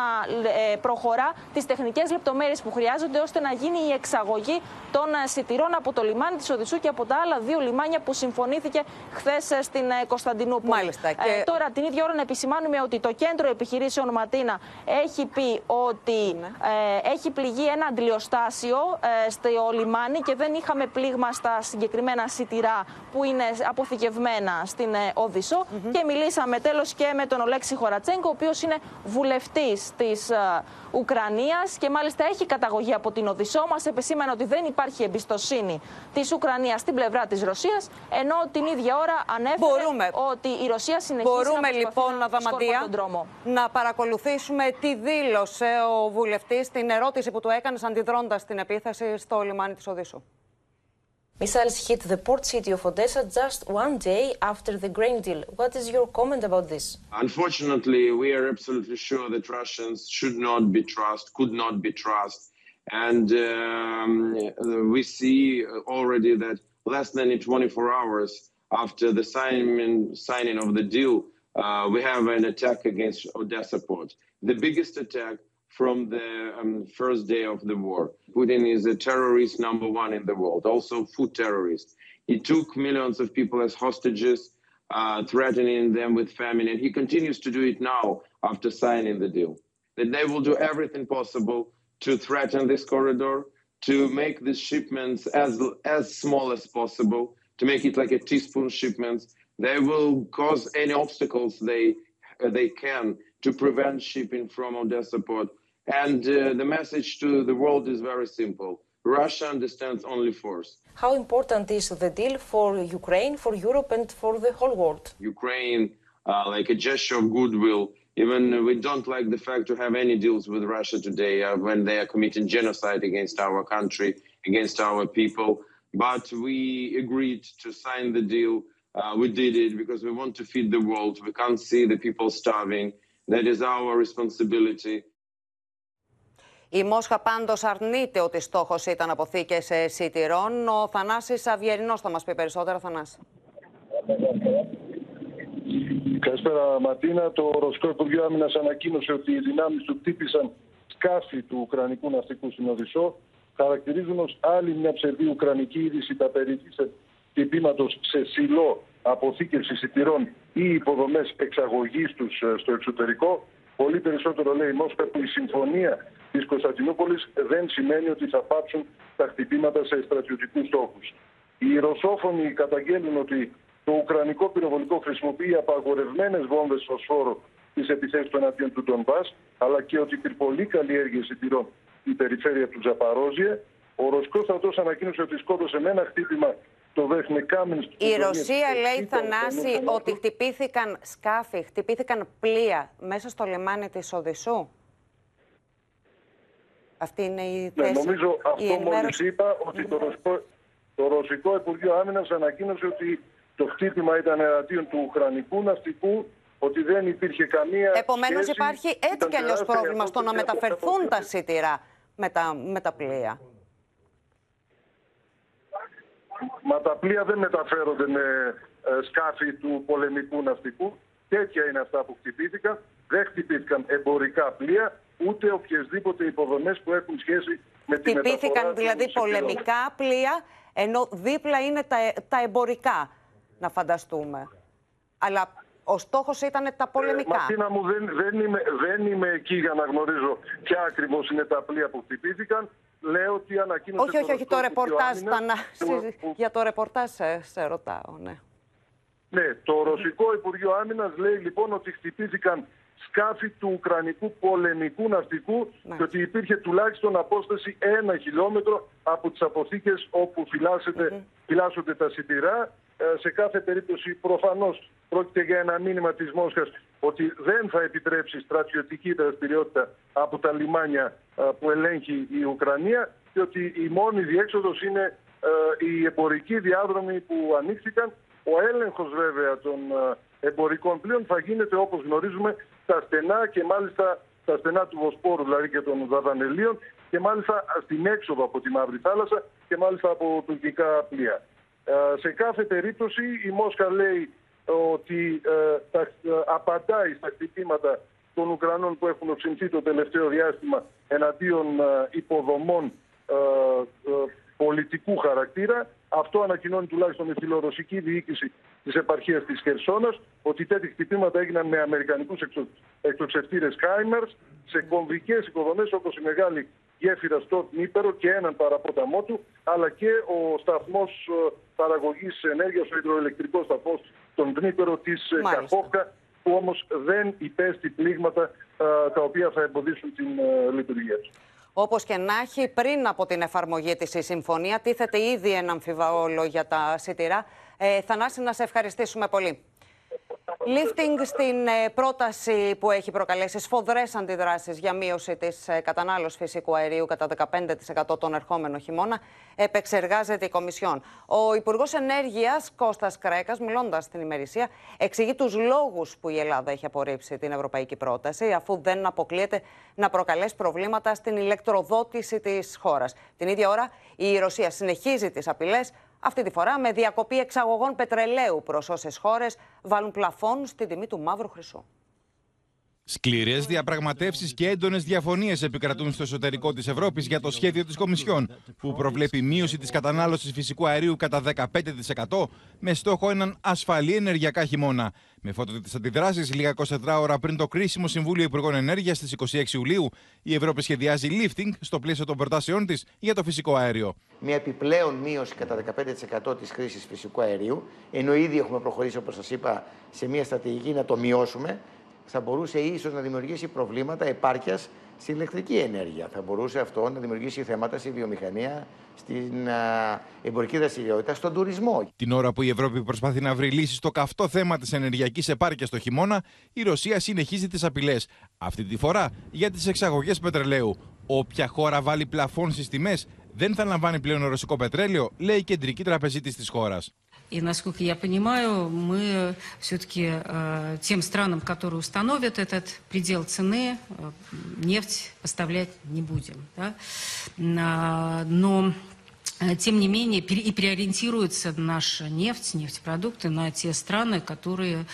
ε, προχωρά τις τεχνικές λεπτομέρειες που χρειάζονται ώστε να γίνει η εξαγωγή των ε, σιτηρών από το λιμάνι της Οδυσσού και από τα άλλα δύο λιμάνια που συμφωνήθηκε χθες στην Κωνσταντινούπολη. Μάλιστα. Και... τώρα την ίδια ώρα να επισημάνουμε ότι το κέντρο επιχειρήσεων Ματίνα έχει πει ότι ναι. έχει πληγεί ένα αντιλιοστάσιο άξιο ε, στο λιμάνι και δεν είχαμε πλήγμα στα συγκεκριμένα σιτηρά που είναι αποθηκευμένα στην ε, Οδυσσό. Και μιλήσαμε τέλος και με τον Ολέξη Χωρατσέγκο, ο οποίος είναι βουλευτής της ε, Ουκρανίας και μάλιστα έχει καταγωγή από την Οδυσσό. Μας επισήμανε ότι δεν υπάρχει εμπιστοσύνη της Ουκρανίας στην πλευρά της Ρωσίας, ενώ την ίδια ώρα ανέφερε ότι η Ρωσία συνεχίζει Μπορούμε να λοιπόν, να Αδαμαντία, τον δρόμο. να παρακολουθήσουμε τι δήλωσε ο βουλευτής στην ερώτηση που του έκανες αντιδρώντας την επίθεση στο λιμάνι της Οδύσσου. Missiles hit the port city of Odessa just one day after the grain deal. What is your comment about this? Unfortunately, we are absolutely sure that Russians should not be trusted, could not be trusted. And um, we see already that less than 24 hours after the signing, signing of the deal, uh, we have an attack against Odessa port. The biggest attack from the um, first day of the war. Putin is a terrorist number one in the world, also food terrorist. He took millions of people as hostages, uh, threatening them with famine, and he continues to do it now after signing the deal. That they will do everything possible to threaten this corridor, to make these shipments as as small as possible, to make it like a teaspoon shipments. They will cause any obstacles they uh, they can to prevent shipping from Odessa port. And uh, the message to the world is very simple. Russia understands only force. How important is the deal for Ukraine, for Europe, and for the whole world? Ukraine, uh, like a gesture of goodwill, even we don't like the fact to have any deals with Russia today uh, when they are committing genocide against our country, against our people. But we agreed to sign the deal. Uh, we did it because we want to feed the world. We can't see the people starving. That is our responsibility. Η Μόσχα πάντως αρνείται ότι στόχος ήταν αποθήκες σιτηρών. Ο Θανάσης Αυγερινό θα μας πει περισσότερα. Θανάση. Καλησπέρα, Ματίνα. Το Ρωσικό Υπουργείο Άμυνας ανακοίνωσε ότι οι δυνάμεις του χτύπησαν σκάφη του Ουκρανικού ναυτικού στην Οδυσσό. Χαρακτηρίζουν ως άλλη μια ψευδή Ουκρανική είδηση τα περί της χτυπήματος σε σιλό αποθήκευση σιτηρών ή υποδομές εξαγωγής τους στο εξωτερικό. Πολύ περισσότερο λέει η Μόσχα που η συμφωνία της Κωνσταντινούπολης δεν σημαίνει ότι θα πάψουν τα χτυπήματα σε στρατιωτικούς στόχους. Οι Ρωσόφωνοι καταγγέλνουν ότι το Ουκρανικό πυροβολικό χρησιμοποιεί απαγορευμένες βόμβες φωσφόρο στι επιθέσει του εναντίον του Ντομπά, αλλά και ότι υπερπολεί καλλιέργεια σιτηρών στην περιφέρεια του Τζαπαρόζιε. Ο Ρωσικός στρατός ανακοίνωσε ότι σκότωσε με ένα χτύπημα το Βέχνικάμινσκ. Η Ρωσία λέει, Θανάση, ότι χτυπήθηκαν σκάφη, χτυπήθηκαν πλοία μέσα στο λιμάνι της Οδυσσού. Αυτή είναι η Ναι, θέση. νομίζω η αυτό μόλις ενημέρωση. είπα ότι το Ρωσικό, το Ρωσικό Υπουργείο Άμυνας ανακοίνωσε ότι το χτύπημα ήταν εναντίον του Ουκρανικού ναυτικού, ότι δεν υπήρχε καμία. Επομένως σχέση, υπάρχει έτσι ήταν κι αλλιώς τεράστια πρόβλημα στο να απόσταση από μεταφερθούν τα τα σιτηρά με τα, με τα πλοία. Μα τα πλοία δεν μεταφέρονται με ε, σκάφη του πολεμικού ναυτικού. Τέτοια είναι αυτά που χτυπήθηκαν. Δεν χτυπήθηκαν εμπορικά πλοία, ούτε οποιασδήποτε υποδομές που έχουν σχέση με τη μεταφορά Χτυπήθηκαν των δηλαδή σιτηρών. πολεμικά πλοία, ενώ δίπλα είναι τα, τα εμπορικά, να φανταστούμε. Αλλά ο στόχος ήταν τα πολεμικά. Ε, Μαρτίνα μου, δεν, δεν, είμαι, δεν είμαι εκεί για να γνωρίζω ποια ακριβώς είναι τα πλοία που χτυπήθηκαν. Λέω ότι ανακοίνωσε όχι, όχι, όχι, το Ρωσικό ρεπορτάζ, Υπουργείο Άμυνας, Θανάση, που- για το ρεπορτάζ σε, σε ρωτάω, ναι. Ναι, το Ρωσικό Υπουργείο Άμυνας λέει λοιπόν ότι χτυπήθηκαν σκάφη του Ουκρανικού πολεμικού ναυτικού και ότι υπήρχε τουλάχιστον απόσταση ένα χιλιόμετρο από τις αποθήκες όπου φυλάσσεται, φυλάσσονται τα σιτηρά. Ε, σε κάθε περίπτωση προφανώς πρόκειται για ένα μήνυμα της Μόσχας ότι δεν θα επιτρέψει στρατιωτική δραστηριότητα από τα λιμάνια ε, που ελέγχει η Ουκρανία και ότι η μόνη διέξοδος είναι ε, οι εμπορικοί διάδρομοι που ανοίχθηκαν. Ο έλεγχος βέβαια των ε, εμπορικών πλοίων θα γίνεται όπως γνωρίζουμε στα στενά και μάλιστα στα στενά του Βοσπόρου δηλαδή και των Δαδανελίων και μάλιστα στην έξοδο από τη Μαύρη Θάλασσα και μάλιστα από τουρκικά πλοία. Ε, σε κάθε περίπτωση η Μόσχα λέει ότι ε, τα, ε, απαντάει στα χτυπήματα των Ουκρανών που έχουν οξυνθεί το τελευταίο διάστημα εναντίον ε, υποδομών ε, ε, πολιτικού χαρακτήρα. Αυτό ανακοινώνει τουλάχιστον η φιλορωσική διοίκηση της επαρχίας της Χερσόνας, ότι τέτοια χτυπήματα έγιναν με αμερικανικούς εξο... εκτοξευτήρε Χάιμερς σε κομβικές οικοδομέ όπως η μεγάλη γέφυρα στο Δνήπερο και έναν παραποταμό του, αλλά και ο σταθμός ε, παραγωγής ενέργειας, ο υδροελεκτρικός σταθμός των Δνήπερο της ε, Καχόβκα, που όμως δεν υπέστη πλήγματα ε, τα οποία θα εμποδίσουν την λειτουργία του. Όπως και να έχει, πριν από την εφαρμογή της η συμφωνία, τίθεται ήδη ένα αμφιβόλο για τα σιτηρά. Ε, Θανάση, να σε ευχαριστήσουμε πολύ. Lifting στην ε, πρόταση που έχει προκαλέσει σφοδρές αντιδράσεις για μείωση της ε, κατανάλωσης φυσικού αερίου κατά 15% τον ερχόμενο χειμώνα, επεξεργάζεται η Κομισιόν. Ο Υπουργός Ενέργειας Κώστας Κρέκας, μιλώντας στην ημερησία, εξηγεί τους λόγους που η Ελλάδα έχει απορρίψει την ευρωπαϊκή πρόταση, αφού δεν αποκλείεται να προκαλέσει προβλήματα στην ηλεκτροδότηση της χώρας. Την ίδια ώρα, η Ρωσία συνεχίζει τις απειλές αυτή τη φορά με διακοπή εξαγωγών πετρελαίου προς όσες χώρες βάλουν πλαφόν στην τιμή του μαύρου χρυσού. Σκληρές διαπραγματεύσεις και έντονες διαφωνίες επικρατούν στο εσωτερικό της Ευρώπης για το σχέδιο της Κομισιόν, που προβλέπει μείωση της κατανάλωσης φυσικού αερίου κατά 15% με στόχο έναν ασφαλή ενεργειακά χειμώνα. Με φώτο τι αντιδράσεις, λίγα 24 ώρα πριν το κρίσιμο Συμβούλιο Υπουργών Ενέργειας στις 26 Ιουλίου, η Ευρώπη σχεδιάζει lifting στο πλαίσιο των προτάσεών της για το φυσικό αέριο. Μια επιπλέον μείωση κατά 15% της χρήσης φυσικού αερίου, ενώ ήδη έχουμε προχωρήσει, όπως σας είπα, σε μια στρατηγική να το μειώσουμε θα μπορούσε ίσως να δημιουργήσει προβλήματα επάρκειας στην ηλεκτρική ενέργεια. Θα μπορούσε αυτό να δημιουργήσει θέματα στη βιομηχανία, στην εμπορική δραστηριότητα, στον τουρισμό. Την ώρα που η Ευρώπη προσπαθεί να βρει λύσεις στο καυτό θέμα της ενεργειακής επάρκειας το χειμώνα, η Ρωσία συνεχίζει τις απειλές. Αυτή τη φορά για τις εξαγωγές πετρελαίου. Όποια χώρα βάλει πλαφόν στις τιμές δεν θα λαμβάνει πλέον ρωσικό πετρέλαιο, λέει η κεντρική τραπεζίτης της χώρας. И, насколько я понимаю, мы все-таки э, тем странам, которые установят этот предел цены, э, нефть поставлять не будем. Да? А, но тем не менее, и переориентируется наша нефть, нефтепродукты на те страны, которые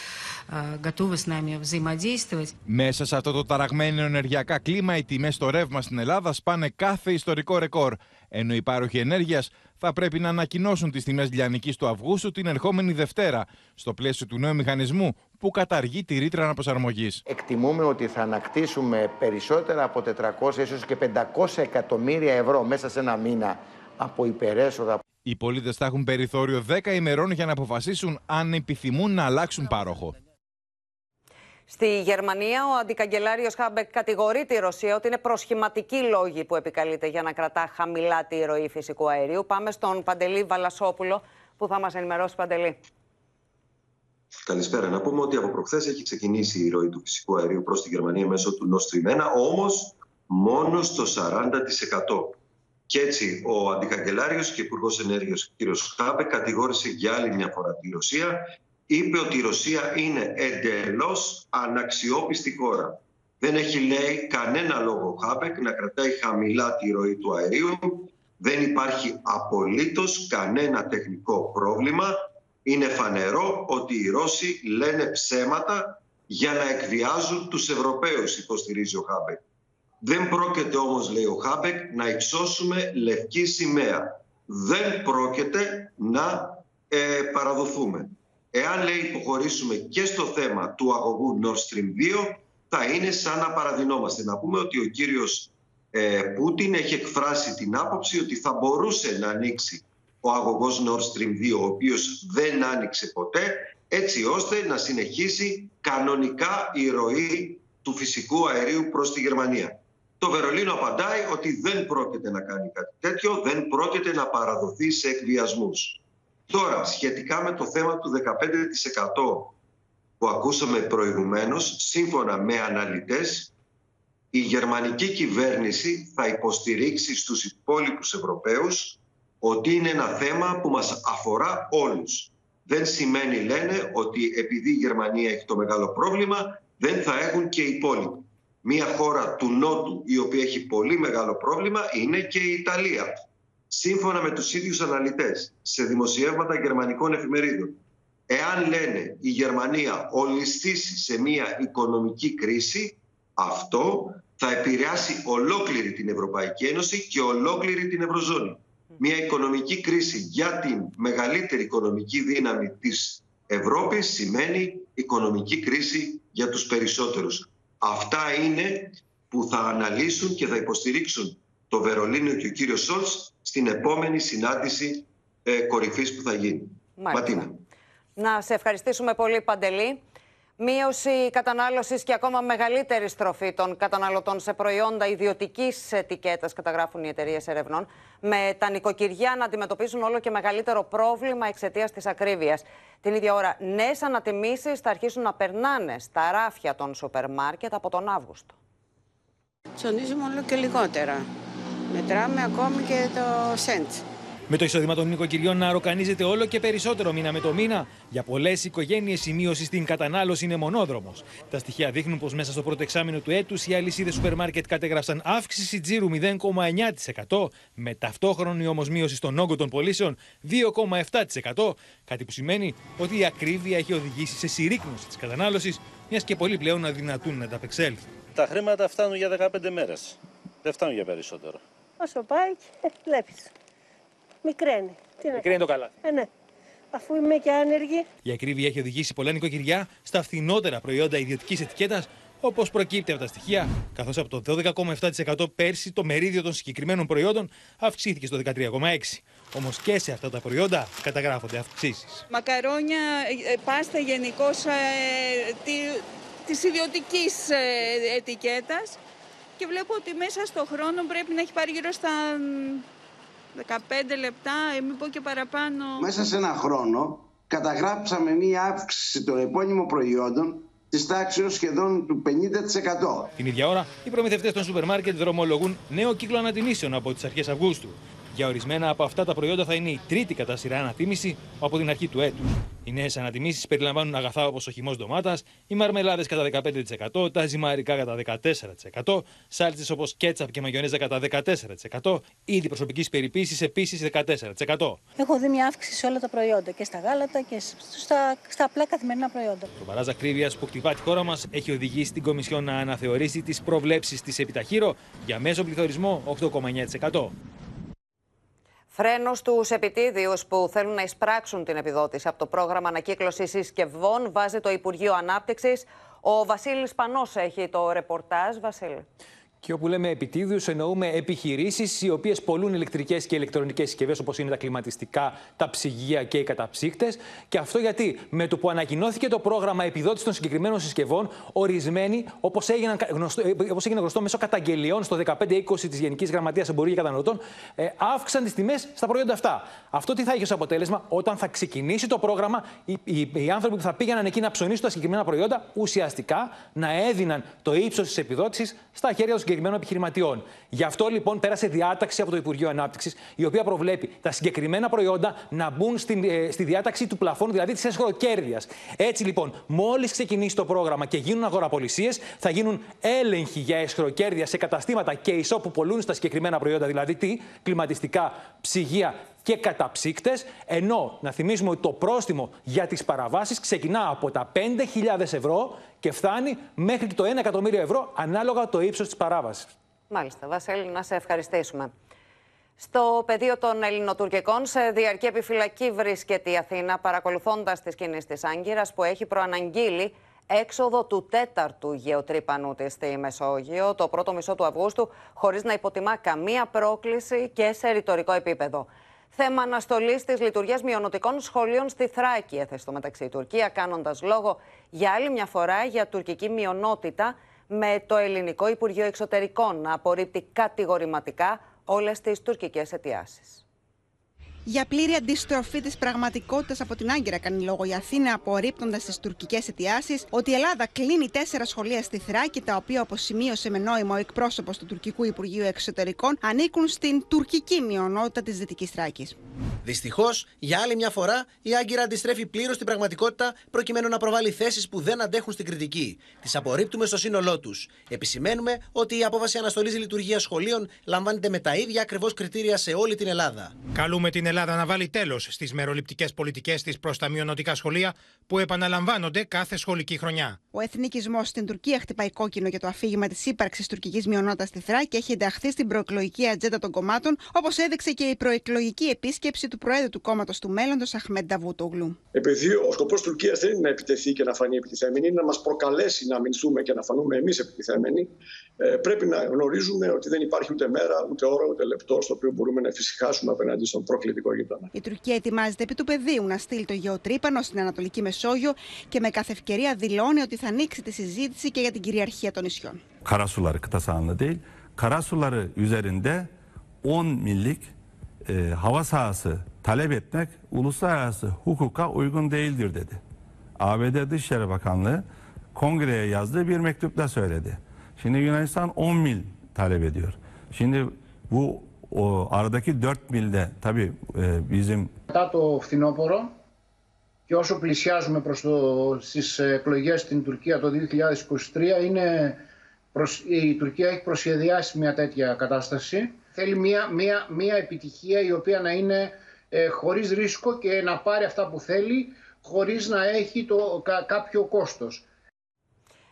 э, готовы с нами взаимодействовать. Μέσα σε αυτό το ταραγμένο ενεργειακά κλίμα, οι τιμέ στο ρεύμα στην Ελλάδα σπάνε κάθε ιστορικό ρεκόρ. Ενώ οι πάροχοι ενέργεια θα πρέπει να ανακοινώσουν τις τιμές λιανικής του Αυγούστου την ερχόμενη Δευτέρα, στο πλαίσιο του νέου μηχανισμού που καταργεί τη ρήτρα αναπροσαρμογής. Εκτιμούμε ότι θα ανακτήσουμε περισσότερα από 400 ίσως και 500 εκατομμύρια ευρώ μέσα σε ένα μήνα από υπερέσοδα. Οι πολίτες θα έχουν περιθώριο 10 ημερών για να αποφασίσουν αν επιθυμούν να αλλάξουν πάροχο. Στη Γερμανία, ο αντικαγκελάριος Χάμπεκ κατηγορεί τη Ρωσία ότι είναι προσχηματικοί λόγοι που επικαλείται για να κρατά χαμηλά τη ροή φυσικού αερίου. Πάμε στον Παντελή Βαλασόπουλο, που θα μας ενημερώσει. Παντελή. Καλησπέρα. Να πούμε ότι από προχθές έχει ξεκινήσει η ροή του φυσικού αερίου προς τη Γερμανία μέσω του Nord Stream 1, όμως μόνο στο 40%. Και έτσι ο αντικαγκελάριος και υπουργός ενέργειας κ. Χάμπε κατηγόρησε για άλλη μια φορά τη Ρωσία. Είπε ότι η Ρωσία είναι εντελώς αναξιόπιστη χώρα. Δεν έχει, λέει, κανένα λόγο ο Χάμπεκ να κρατάει χαμηλά τη ροή του αερίου. Δεν υπάρχει απολύτως κανένα τεχνικό πρόβλημα. Είναι φανερό ότι οι Ρώσοι λένε ψέματα για να εκβιάζουν τους Ευρωπαίους, υποστηρίζει ο Χάμπεκ. Δεν πρόκειται όμως, λέει ο Χάμπεκ, να υψώσουμε λευκή σημαία. Δεν πρόκειται να ε, παραδοθούμε. Εάν, λέει, υποχωρήσουμε και στο θέμα του αγωγού Nord Stream 2, θα είναι σαν να παραδεινόμαστε. Να πούμε ότι ο κύριος ε, Πούτιν έχει εκφράσει την άποψη ότι θα μπορούσε να ανοίξει ο αγωγός Nord Stream 2, ο οποίος δεν άνοιξε ποτέ, έτσι ώστε να συνεχίσει κανονικά η ροή του φυσικού αερίου προς τη Γερμανία. Το Βερολίνο απαντάει ότι δεν πρόκειται να κάνει κάτι τέτοιο, δεν πρόκειται να παραδοθεί σε εκβιασμούς. Τώρα, σχετικά με το θέμα του 15% που ακούσαμε προηγουμένως, σύμφωνα με αναλυτές, η γερμανική κυβέρνηση θα υποστηρίξει στους υπόλοιπους Ευρωπαίους ότι είναι ένα θέμα που μας αφορά όλους. Δεν σημαίνει, λένε, ότι επειδή η Γερμανία έχει το μεγάλο πρόβλημα, δεν θα έχουν και οι υπόλοιποι. Μία χώρα του Νότου η οποία έχει πολύ μεγάλο πρόβλημα είναι και η Ιταλία. Σύμφωνα με τους ίδιους αναλυτές σε δημοσιεύματα γερμανικών εφημερίδων, εάν λένε η Γερμανία ολιστήσει σε μία οικονομική κρίση, αυτό θα επηρεάσει ολόκληρη την Ευρωπαϊκή Ένωση και ολόκληρη την Ευρωζώνη. Μια οικονομική κρίση για την μεγαλύτερη οικονομική δύναμη της Ευρώπης σημαίνει οικονομική κρίση για τους περισσότερους. Αυτά είναι που θα αναλύσουν και θα υποστηρίξουν το Βερολίνο και ο κύριος Σόλτς στην επόμενη συνάντηση ε, κορυφής που θα γίνει. Ματίνα. Να σε ευχαριστήσουμε πολύ Παντελή. Μείωση κατανάλωσης και ακόμα μεγαλύτερη στροφή των καταναλωτών σε προϊόντα ιδιωτικής ετικέτας, καταγράφουν οι εταιρείες ερευνών, με τα νοικοκυριά να αντιμετωπίσουν όλο και μεγαλύτερο πρόβλημα εξαιτίας της ακρίβειας. Την ίδια ώρα, νέες ανατιμήσεις θα αρχίσουν να περνάνε στα ράφια των σούπερ μάρκετ από τον Αύγουστο. Ψωνίζουμε όλο και λιγότερα. Μετράμε ακόμη και το σέντς. Με το εισόδημα των νοικοκυριών να ροκανίζεται όλο και περισσότερο μήνα με το μήνα, για πολλές οικογένειες η μείωση στην κατανάλωση είναι μονόδρομος. Τα στοιχεία δείχνουν πως μέσα στο πρώτο εξάμεινο του έτους οι αλυσίδες σούπερ μάρκετ κατέγραψαν αύξηση τζίρου 0,9%, με ταυτόχρονη όμως μείωση στον όγκο των πωλήσεων 2,7%, κάτι που σημαίνει ότι η ακρίβεια έχει οδηγήσει σε συρρήκνωση της κατανάλωσης, μιας και πολλοί πλέον αδυνατούν να ανταπεξέλθουν. Τα χρήματα φτάνουν για 15 μέρες. Δεν φτάνουν για περισσότερο. Όσο πάει, βλέπεις. Μικραίνει. Τι Μικραίνει το καλά. Ε, ναι. Αφού είμαι και άνεργη. Η ακρίβεια έχει οδηγήσει πολλά νοικοκυριά στα φθηνότερα προϊόντα ιδιωτικής ετικέτας, όπως προκύπτει από τα στοιχεία, καθώς από το 12,7% πέρσι το μερίδιο των συγκεκριμένων προϊόντων αυξήθηκε στο 13,6%. Όμως και σε αυτά τα προϊόντα καταγράφονται αυξήσεις. Μακαρόνια, ε, ε, πάστα γενικώς ε, της ιδιωτικής ε, ετικέτας. Και βλέπω ότι μέσα στο χρόνο πρέπει να έχει πάρει γύρω στα 15 λεπτά, ε, μην πω και παραπάνω. Μέσα σε ένα χρόνο καταγράψαμε μία αύξηση των επώνυμων προϊόντων της τάξης σχεδόν του 50%. Την ίδια ώρα, οι προμηθευτές των σούπερ μάρκετ δρομολογούν νέο κύκλο ανατιμήσεων από τις αρχές Αυγούστου. Για ορισμένα από αυτά τα προϊόντα θα είναι η τρίτη κατά σειρά ανατίμηση από την αρχή του έτους. Οι νέες ανατιμήσεις περιλαμβάνουν αγαθά όπως ο χυμός ντομάτας, οι μαρμελάδες κατά 15%, τα ζυμαρικά κατά 14%, σάλτσες όπως κέτσαπ και μαγιονέζα κατά 14%, είδη προσωπικής περιποίησης επίσης 14%. Έχω δει μια αύξηση σε όλα τα προϊόντα και στα γάλατα και στα, στα απλά καθημερινά προϊόντα. Το παράζα ακρίβεια που χτυπά τη χώρα μας έχει οδηγήσει την Κομισιόν να αναθεωρήσει τις προβλέψεις της επιταχύρω για μέσο πληθωρισμό 8,9%. Φρένος στου επιτίδιου που θέλουν να εισπράξουν την επιδότηση από το πρόγραμμα ανακύκλωσης συσκευών βάζει το Υπουργείο Ανάπτυξης. Ο Βασίλης Πανός έχει το ρεπορτάζ. Βασίλη. Και όπου λέμε επιτίδιου, εννοούμε επιχειρήσεις οι οποίες πολλούν ηλεκτρικές και ηλεκτρονικές συσκευές, όπως είναι τα κλιματιστικά, τα ψυγεία και οι καταψύκτε. Και αυτό γιατί; Με το που ανακοινώθηκε το πρόγραμμα επιδότησης των συγκεκριμένων συσκευών, ορισμένοι, όπως γνωστό, όπως έγινε γνωστό μέσω καταγγελιών στο 15-20 της Γενικής Γραμματείας Εμπορίου και Καταναλωτών, ε, αύξησαν τις τιμές στα προϊόντα αυτά. Αυτό τι θα έχει ως αποτέλεσμα, όταν θα ξεκινήσει το πρόγραμμα, οι, οι, οι άνθρωποι που θα πήγαιναν εκεί να ψωνίσουν τα συγκεκριμένα προϊόντα, ουσιαστικά να έδιναν το ύψος της επιδότησης στα χέρια των συγκεκριμένων επιχειρηματιών. Γι' αυτό λοιπόν πέρασε διάταξη από το Υπουργείο Ανάπτυξης, η οποία προβλέπει τα συγκεκριμένα προϊόντα να μπουν στη, ε, στη διάταξη του πλαφόνου, δηλαδή της εσχροκέρδεια. Έτσι λοιπόν, μόλις ξεκινήσει το πρόγραμμα και γίνουν αγοραπολισίες, θα γίνουν έλεγχοι για εσχροκέρδεια σε καταστήματα και ισό που πολλούν στα συγκεκριμένα προϊόντα, δηλαδή τι, κλιματιστικά, ψυγεία και καταψύκτες. Ενώ να θυμίσουμε ότι το πρόστιμο για τις παραβάσεις ξεκινά από τα 5.000 ευρώ και φτάνει μέχρι το 1 εκατομμύριο ευρώ ανάλογα το ύψος της παράβασης. Μάλιστα, Βασίλη, να σε ευχαριστήσουμε. Στο πεδίο των Ελληνοτουρκικών, σε διαρκή επιφυλακή βρίσκεται η Αθήνα, παρακολουθώντας τις κινήσεις της Άγκυρας που έχει προαναγγείλει έξοδο του τέταρτου γεωτρύπανου της στη Μεσόγειο το πρώτο μισό του Αυγούστου, χωρίς να υποτιμά καμία πρόκληση και σε ρητορικό επίπεδο. Θέμα αναστολής της λειτουργίας μειονοτικών σχολείων στη Θράκη, έθεσε στο μεταξύ η Τουρκία, κάνοντας λόγο για άλλη μια φορά για τουρκική μειονότητα, με το Ελληνικό Υπουργείο Εξωτερικών να απορρίπτει κατηγορηματικά όλες τις τουρκικές αιτιάσεις. Για πλήρη αντιστροφή της πραγματικότητας από την Άγκυρα, κάνει λόγο η Αθήνα, απορρίπτοντας τις τουρκικές αιτιάσεις ότι η Ελλάδα κλείνει τέσσερα σχολεία στη Θράκη, τα οποία, όπως σημείωσε με νόημα ο εκπρόσωπος του τουρκικού Υπουργείου Εξωτερικών, ανήκουν στην τουρκική μειονότητα της Δυτικής Θράκης. Δυστυχώς, για άλλη μια φορά, η Άγκυρα αντιστρέφει πλήρως την πραγματικότητα προκειμένου να προβάλλει θέσεις που δεν αντέχουν στην κριτική. Τις απορρίπτουμε στο σύνολό τους. Επισημαίνουμε ότι η απόφαση αναστολής λειτουργίας σχολείων λαμβάνεται με τα ίδια ακριβώς κριτήρια σε όλη την Ελλάδα. Καλούμε την Ελλάδα να βάλει τέλος στις μεροληπτικές πολιτικές της προς τα μειονοτικά σχολεία που επαναλαμβάνονται κάθε σχολική χρονιά. Ο εθνικισμός στην Τουρκία χτυπάει κόκκινο για το αφήγημα της ύπαρξης τουρκικής μειονότητας στη Θράκη και έχει ενταχθεί στην προεκλογική ατζέντα των κομμάτων, όπως έδειξε και η προεκλογική επίσκεψη του του Προέδρου του κόμματος του Μέλλοντος, Αχμέντ Νταβούτογλου. Επειδή ο σκοπός Τουρκίας δεν είναι να επιτεθεί και να φανεί επιτιθέμενη, είναι να μας προκαλέσει να αμυνθούμε και να φανούμε εμείς επιτιθέμενοι, ε, πρέπει να γνωρίζουμε ότι δεν υπάρχει ούτε μέρα, ούτε ώρα, ούτε λεπτό στο οποίο μπορούμε να εφησυχάσουμε απέναντι στον προκλητικό γείτονα. Η Τουρκία ετοιμάζεται επί του πεδίου να στείλει το γεωτρύπανο στην Ανατολική Μεσόγειο και με κάθε ευκαιρία δηλώνει ότι θα ανοίξει τη συζήτηση και για την κυριαρχία των νησιών. Karasuları kıta sahanlığı değil, karasuları üzerinde 10 millik e, hava sahası talep etmek uluslararası hukuka uygun değildir dedi. ABD Dışişleri Bakanlığı kongreye yazdığı bir mektupta söyledi. Şimdi Yunanistan 10 mil talep ediyor. Şimdi bu o aradaki 4 milde tabii e, bizim Μετά το φθινόπωρο και όσο πλησιάζουμε προς το, στις εκλογές στην Τουρκία το 2023 είναι προς, η Τουρκία έχει προσχεδιάσει μια τέτοια κατάσταση. Θέλει μια, μια, μια επιτυχία η οποία να είναι ε, χωρίς ρίσκο και να πάρει αυτά που θέλει χωρίς να έχει το, κα, κάποιο κόστος.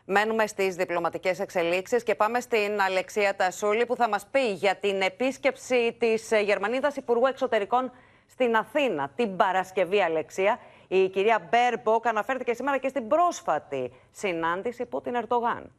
Μένουμε στις διπλωματικές εξελίξεις και πάμε στην Αλεξία Τασούλη που θα μας πει για την επίσκεψη της Γερμανίδας Υπουργού Εξωτερικών στην Αθήνα την Παρασκευή, Αλεξία. Η κυρία Μπέρμποκ αναφέρθηκε σήμερα και στην πρόσφατη συνάντηση Πούτιν Ερντογάν.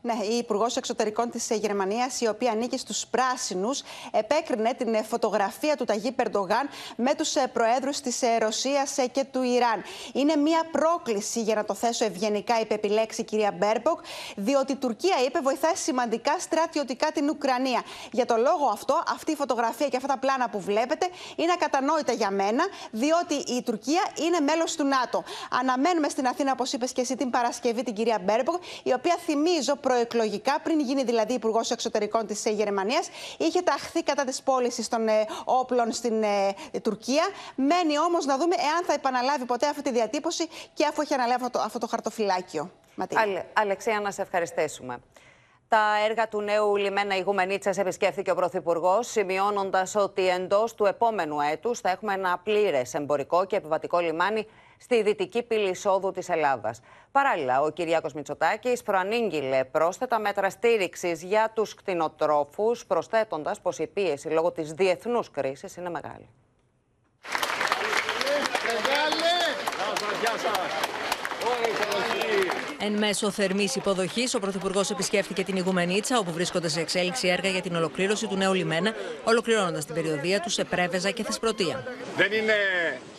Ναι, η Υπουργός Εξωτερικών της Γερμανίας, η οποία ανήκει στους Πράσινους, επέκρινε την φωτογραφία του Ταγίπ Ερντογάν με τους προέδρους της Ρωσίας και του Ιράν. Είναι μια πρόκληση, για να το θέσω ευγενικά, είπε επί λέξει η κυρία Μπέρμποκ, διότι η Τουρκία, είπε, βοηθάει σημαντικά στρατιωτικά την Ουκρανία. Για το λόγο αυτό, αυτή η φωτογραφία και αυτά τα πλάνα που βλέπετε είναι ακατανόητα για μένα, διότι η Τουρκία είναι μέλος του ΝΑΤΟ. Αναμένουμε στην Αθήνα, όπως είπες και εσύ, την Παρασκευή την κυρία Μπέρμποκ, η οποία θυμίζω προεκλογικά, πριν γίνει δηλαδή Υπουργός Εξωτερικών της Γερμανίας, είχε ταχθεί κατά της πώλησης των ε, όπλων στην ε, Τουρκία. Μένει όμως να δούμε εάν θα επαναλάβει ποτέ αυτή τη διατύπωση και αφού έχει αναλάβει αυτό, αυτό το χαρτοφυλάκιο. Ale, Αλεξία, να σε ευχαριστήσουμε. Τα έργα του νέου λιμένα Ιγουμενίτσα επισκέφθηκε ο Πρωθυπουργός, σημειώνοντας ότι εντός του επόμενου έτους θα έχουμε ένα πλήρες εμπορικό και επιβατικό λιμάνι στη δυτική πύλη εισόδου της Ελλάδας. Παράλληλα, ο Κυριάκος Μητσοτάκης προανήγγειλε πρόσθετα μέτρα στήριξης για τους κτηνοτρόφους, προσθέτοντας πως η πίεση λόγω της διεθνούς κρίσης είναι μεγάλη. Εν μέσω θερμής υποδοχής, ο Πρωθυπουργός επισκέφθηκε την Ιγουμενίτσα, όπου βρίσκονται σε εξέλιξη έργα για την ολοκλήρωση του νέου λιμένα, ολοκληρώνοντας την περιοδία του σε Πρέβεζα και Θεσπρωτεία. Δεν είναι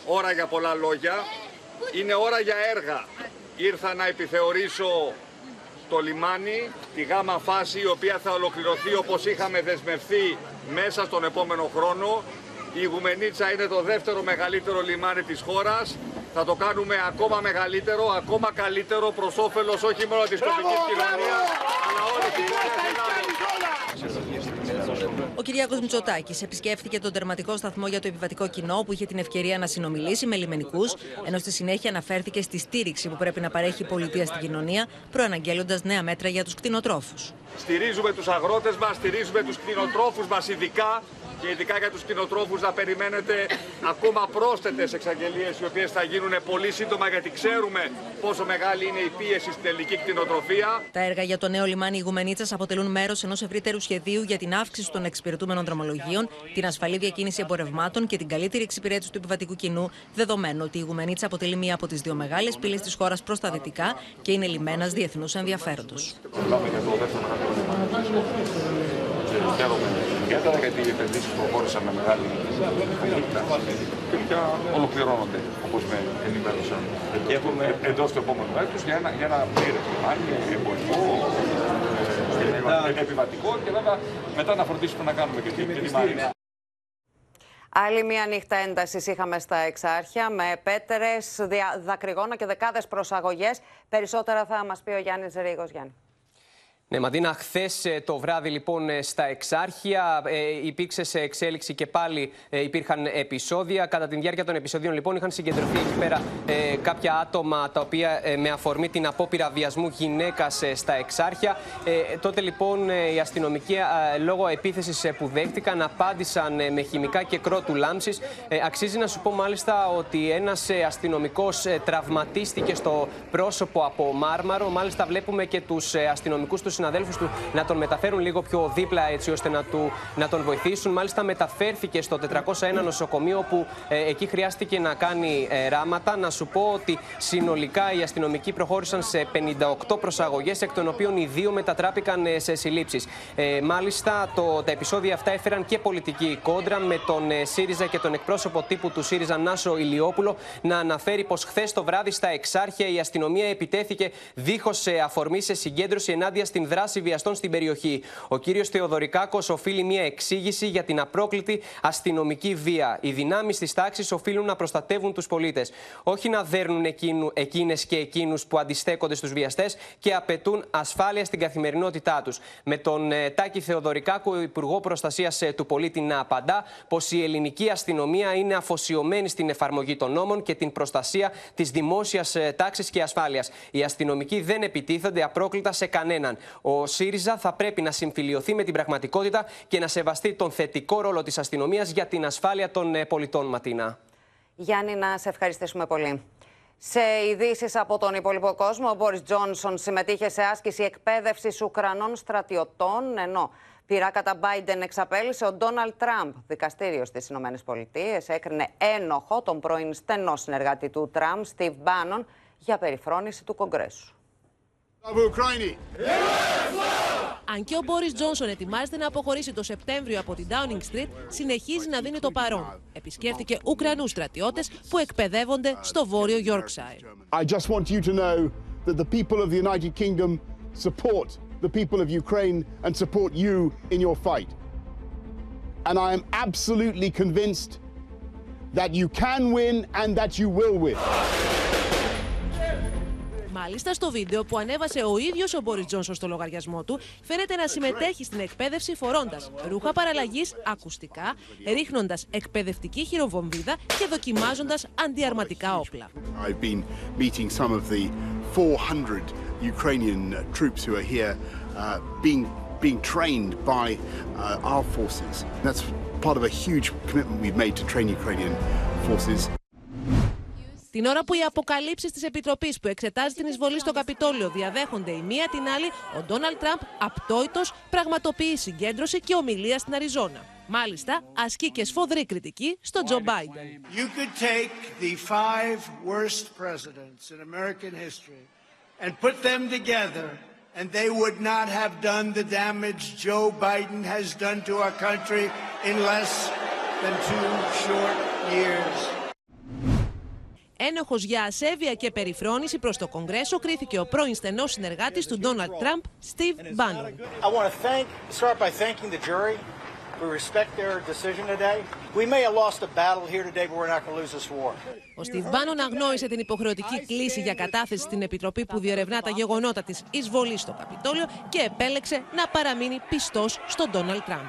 ώρα για πολλά λόγια, είναι ώρα για έργα. Ήρθα να επιθεωρήσω το λιμάνι, τη γάμα φάση, η οποία θα ολοκληρωθεί όπως είχαμε δεσμευθεί μέσα στον επόμενο χρόνο. Η Ιγουμενίτσα είναι το δεύτερο μεγαλύτερο λιμάνι της χώρας. Θα το κάνουμε ακόμα μεγαλύτερο, ακόμα καλύτερο προς όφελος όχι μόνο της τοπικής κοινωνίας, αλλά όλης της Ο Κυριάκος Μητσοτάκης επισκέφθηκε τον τερματικό σταθμό για το επιβατικό κοινό, που είχε την ευκαιρία να συνομιλήσει με λιμενικούς, ενώ στη συνέχεια αναφέρθηκε στη στήριξη που πρέπει να παρέχει η πολιτεία στην κοινωνία, προαναγγέλλοντας νέα μέτρα για τους κτηνοτρόφους. Στηρίζουμε τους αγρότες μας, στηρίζουμε τους κτηνοτρόφους μας ειδικά και ειδικά για τους κτηνοτρόφους να περιμένετε ακόμα πρόσθετες εξαγγελίες οι οποίες θα γίνουν πολύ σύντομα γιατί ξέρουμε πόσο μεγάλη είναι η πίεση στην ελληνική κτηνοτροφία. Τα έργα για το νέο λιμάνι Ιγουμενίτσας αποτελούν μέρος ενός ευρύτερου σχεδίου για την αύξηση των εξυπηρετούμενων δρομολογίων, την ασφαλή διακίνηση εμπορευμάτων και την καλύτερη εξυπηρέτηση του επιβατικού κοινού, δεδομένου ότι η Ιγουμενίτσα αποτελεί μία από τις δύο μεγάλες πύλες της χώρας προς τα δυτικά και είναι λιμένας διεθνούς ενδιαφέροντος. Χαίρομαι ιδιαίτερα γιατί οι επενδύσεις προχώρησαν με μεγάλη ταχύτητα και πια ολοκληρώνονται όπως με ενημέρωσαν εντός του επόμενου έτους για ένα, για ένα πλήρες λιμάνι, εμπορικό, επιβατικό και βέβαια μετά να φροντίσουμε να κάνουμε και τη μάρια. Άλλη μια νύχτα έντασης είχαμε στα Εξάρχεια με πέτερε, δακρυγόνα και δεκάδες προσαγωγές. Περισσότερα θα μας πει ο Γιάννης Ρίγο. Γιάννη. Ναι, Μαντίνα, χθες το βράδυ λοιπόν ε, στα Εξάρχεια ε, υπήρξε σε εξέλιξη και πάλι ε, υπήρχαν επεισόδια. Κατά τη διάρκεια των επεισοδίων λοιπόν είχαν συγκεντρωθεί εκεί πέρα ε, κάποια άτομα τα οποία ε, με αφορμή την απόπειρα βιασμού γυναίκας στα Εξάρχεια. τότε λοιπόν οι αστυνομικοί λόγω επίθεσης που δέχτηκαν απάντησαν με χημικά και κρότου λάμψης. αξίζει να σου πω μάλιστα ότι ένας αστυνομικός τραυματίστηκε στο πρόσωπο από μάρμαρο. Μάλιστα βλέπουμε και τους αστυνομικούς τους συναδέλφους του να τον μεταφέρουν λίγο πιο δίπλα έτσι ώστε να, του, να τον βοηθήσουν. Μάλιστα, μεταφέρθηκε στο 401 νοσοκομείο που ε, εκεί χρειάστηκε να κάνει ε, ράματα. Να σου πω ότι συνολικά οι αστυνομικοί προχώρησαν σε 58 προσαγωγές, εκ των οποίων οι δύο μετατράπηκαν ε, σε συλλήψεις. Ε, μάλιστα, το, τα επεισόδια αυτά έφεραν και πολιτική κόντρα με τον ε, ΣΥΡΙΖΑ και τον εκπρόσωπο τύπου του ΣΥΡΙΖΑ Νάσο Ηλιόπουλο να αναφέρει πως χθες το βράδυ στα Εξάρχεια η αστυνομία επιτέθηκε δίχως αφορμή σε συγκέντρωση ενάντια στην δράση βιαστών στην περιοχή. Ο κύριος Θεοδωρικάκος οφείλει μια εξήγηση για την απρόκλητη αστυνομική βία. Οι δυνάμεις της τάξης οφείλουν να προστατεύουν τους πολίτες. Όχι να δέρνουν εκείνες και εκείνους που αντιστέκονται στους βιαστές και απαιτούν ασφάλεια στην καθημερινότητά τους. Με τον ε, Τάκη Θεοδωρικάκο, ο Υπουργό Προστασίας ε, του Πολίτη, να απαντά πως η ελληνική αστυνομία είναι αφοσιωμένη στην εφαρμογή των νόμων και την προστασία της δημόσιας ε, τάξης και ασφάλειας. Οι αστυνομικοί δεν επιτίθενται απρόκλητα σε κανέναν. Ο ΣΥΡΙΖΑ θα πρέπει να συμφιλειωθεί με την πραγματικότητα και να σεβαστεί τον θετικό ρόλο της αστυνομίας για την ασφάλεια των πολιτών, Ματίνα. Γιάννη, να σε ευχαριστήσουμε πολύ. Σε ειδήσεις από τον υπόλοιπο κόσμο, ο Μπόρις Τζόνσον συμμετείχε σε άσκηση εκπαίδευσης Ουκρανών στρατιωτών, ενώ πειρά κατά Biden εξαπέλυσε ο Ντόναλτ Τραμπ. Δικαστήριο στις ΗΠΑ έκρινε ένοχο τον πρώην στενό συνεργάτη του Τραμπ, Στίβ Μπάνον, για περιφρόνηση του Κογκρέσου. Αν και ο Μπόρις Τζόνσον ετοιμάζεται να αποχωρήσει το Σεπτέμβριο από την Downing Street, συνεχίζει να δίνει το παρόν. Επισκέφτηκε Ουκρανούς στρατιώτες που εκπαιδεύονται στο βόρειο Yorkshire. I just want you to know that the people of the United Kingdom support the people of Ukraine and support you in your fight. And I am absolutely convinced that you can win and that you will win. Μάλιστα, στο βίντεο που ανέβασε ο ίδιος ο Μπόρις Τζόνσον στο λογαριασμό του, φαίνεται να συμμετέχει στην εκπαίδευση φορώντας ρούχα παραλλαγής, ακουστικά, ρίχνοντας εκπαιδευτική χειροβομβίδα και δοκιμάζοντας αντιαρματικά όπλα. I've been meeting some of the 400 Ukrainian troops who are here uh, being being trained by uh, our forces. That's part of a huge commitment we've made to train Ukrainian forces. Την ώρα που οι αποκαλύψεις της Επιτροπής που εξετάζει την εισβολή στο Καπιτόλιο διαδέχονται η μία την άλλη, ο Ντόναλτ Τραμπ, απτόητος, πραγματοποιεί συγκέντρωση και ομιλία στην Αριζόνα. Μάλιστα, ασκεί και σφοδρή κριτική στον Τζο Μπάιντεν. You could take the five worst presidents in American history and put them together and they would not have done the damage Joe Biden has done to our country in less than two short years. Ένοχος για ασέβεια και περιφρόνηση προς το Κογκρέσο κρίθηκε ο πρώην στενός συνεργάτης του Ντόναλτ Τραμπ, Στίβ Μπάνον. I want to thank, start by thanking the jury. We respect their decision today. We may have lost a battle here today, but we're not going to lose this war. Ο Στίβ Μπάνον αγνόησε την υποχρεωτική κλίση για κατάθεση στην Επιτροπή που διερευνά τα γεγονότα της εισβολής στο Καπιτόλιο και επέλεξε να παραμείνει πιστός στον Ντόναλτ Τραμπ.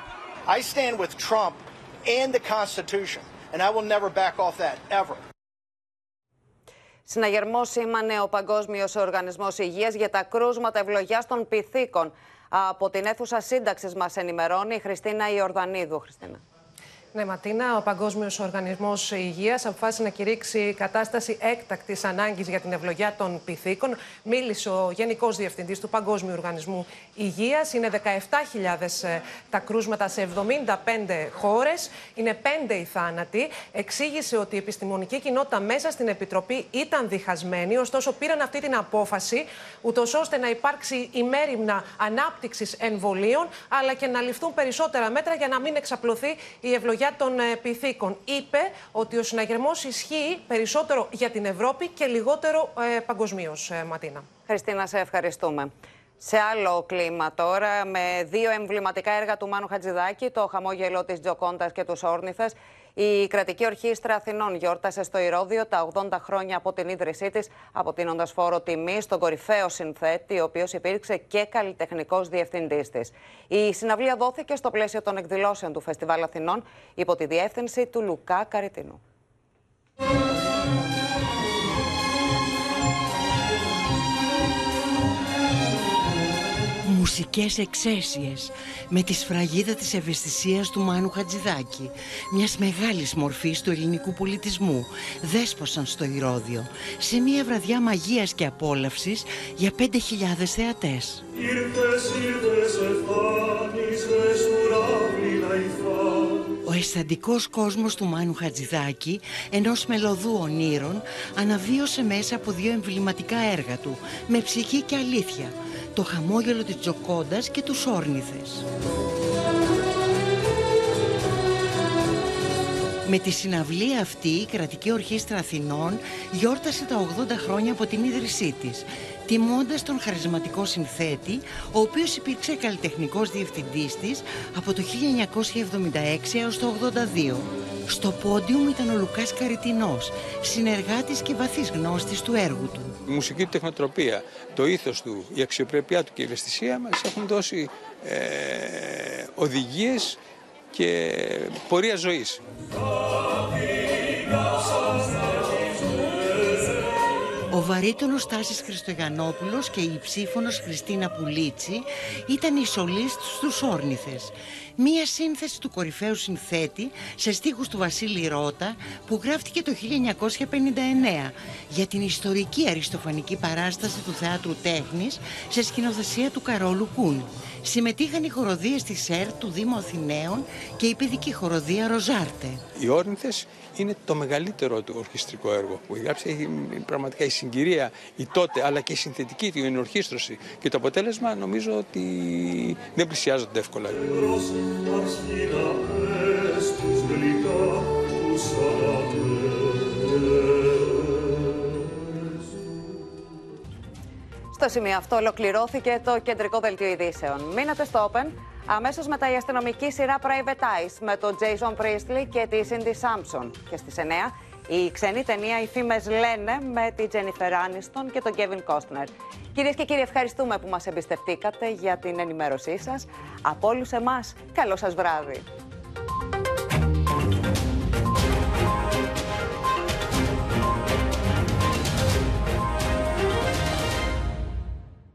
I stand with Trump and the Constitution, and I will never back off that, ever. Συναγερμό σήμανε ο Παγκόσμιος Οργανισμός Υγείας για τα κρούσματα ευλογιάς των πυθίκων. Από την αίθουσα σύνταξης μας ενημερώνει η Χριστίνα Ιορδανίδου. Χριστίνα. Ναι, Ματίνα, ο Παγκόσμιος Οργανισμός Υγείας αποφάσισε να κηρύξει κατάσταση έκτακτης ανάγκης για την ευλογιά των πυθίκων. Μίλησε ο Γενικός Διευθυντής του Παγκόσμιου Οργανισμού Υγείας. Είναι 17.000 τα κρούσματα σε 75 χώρες. Είναι 5 οι θάνατοι. Εξήγησε ότι η επιστημονική κοινότητα μέσα στην Επιτροπή ήταν διχασμένη, ωστόσο πήραν αυτή την απόφαση, ούτως ώστε να υπάρξει ημέρημνα ανάπτυξης εμβολίων, αλλά και να ληφθούν περισσότερα μέτρα για να μην εξαπλωθεί η ευλογιά για των ε, πυθίκων. Είπε ότι ο συναγερμός ισχύει περισσότερο για την Ευρώπη και λιγότερο ε, παγκοσμίως, ε, Ματίνα. Χριστίνα, σε ευχαριστούμε. Σε άλλο κλίμα τώρα, με δύο εμβληματικά έργα του Μάνου Χατζηδάκη, το χαμόγελο της Τζοκόντας και τους Όρνηθες, η κρατική ορχήστρα Αθηνών γιόρτασε στο Ηρώδιο τα 80 χρόνια από την ίδρυσή της, αποτείνοντας φόρο τιμή στον κορυφαίο συνθέτη, ο οποίος υπήρξε και καλλιτεχνικός διευθυντής της. Η συναυλία δόθηκε στο πλαίσιο των εκδηλώσεων του Φεστιβάλ Αθηνών υπό τη διεύθυνση του Λουκά Καριτινού. Μουσικές εξαίσιες με τη σφραγίδα της ευαισθησίας του Μάνου Χατζηδάκη, μιας μεγάλης μορφής του ελληνικού πολιτισμού, δέσποσαν στο Ηρώδιο, σε μια βραδιά μαγείας και απόλαυσης για 5.000 θεατές. Ήρθες, ήρθες, ο αισθαντικός κόσμος του Μάνου Χατζηδάκη, ενός μελωδού ονείρων, αναβίωσε μέσα από δύο εμβληματικά έργα του, με ψυχή και αλήθεια, το χαμόγελο της Τζοκόντας και τους Όρνηθες. Με τη συναυλία αυτή η Κρατική Ορχήστρα Αθηνών γιόρτασε τα 80 χρόνια από την ίδρυσή της τιμώντας τον χαρισματικό συνθέτη, ο οποίος υπήρξε καλλιτεχνικός διευθυντής της από το 1976 έως το 82. Στο πόντιουμ ήταν ο Λουκάς Καριτινός, συνεργάτης και βαθύς γνώστης του έργου του. Η μουσική του τεχνοτροπία, το ήθος του, η αξιοπρέπειά του και η ευαισθησία μας έχουν δώσει ε, οδηγίες και πορεία ζωής. Ο βαρύτονος Τάσης Χριστογιαννόπουλος και η ψήφωνος Χριστίνα Πουλίτσι ήταν οι σολίστ στους Όρνηθες. Μία σύνθεση του κορυφαίου συνθέτη σε στίχους του Βασίλη Ρώτα που γράφτηκε το 1959 για την ιστορική αριστοφανική παράσταση του Θεάτρου Τέχνης σε σκηνοθεσία του Καρόλου Κούν. Συμμετείχαν οι χοροδίες της ΕΡ του Δήμου Αθηναίων και η παιδική χοροδία Ροζάρτε. Οι Όρνηθες είναι το μεγαλύτερο του ορχιστρικό έργο που έχει γράψει. Έχει πραγματικά η συγκυρία, η τότε, αλλά και η συνθετική του, η ενορχίστρωση. Και το αποτέλεσμα νομίζω ότι δεν πλησιάζονται εύκολα. Στο σημείο αυτό ολοκληρώθηκε το κεντρικό δελτίο ειδήσεων. Μείνατε στο Open. Αμέσως μετά η αστυνομική σειρά Private Eyes με τον Jason Priestley και τη Cindy Sampson. Και στις 9 η ξένη ταινία «Οι φήμες λένε» με τη Jennifer Aniston και τον Kevin Costner. Κυρίες και κύριοι, ευχαριστούμε που μας εμπιστευτήκατε για την ενημέρωσή σας. Από όλους εμάς, καλό σας βράδυ.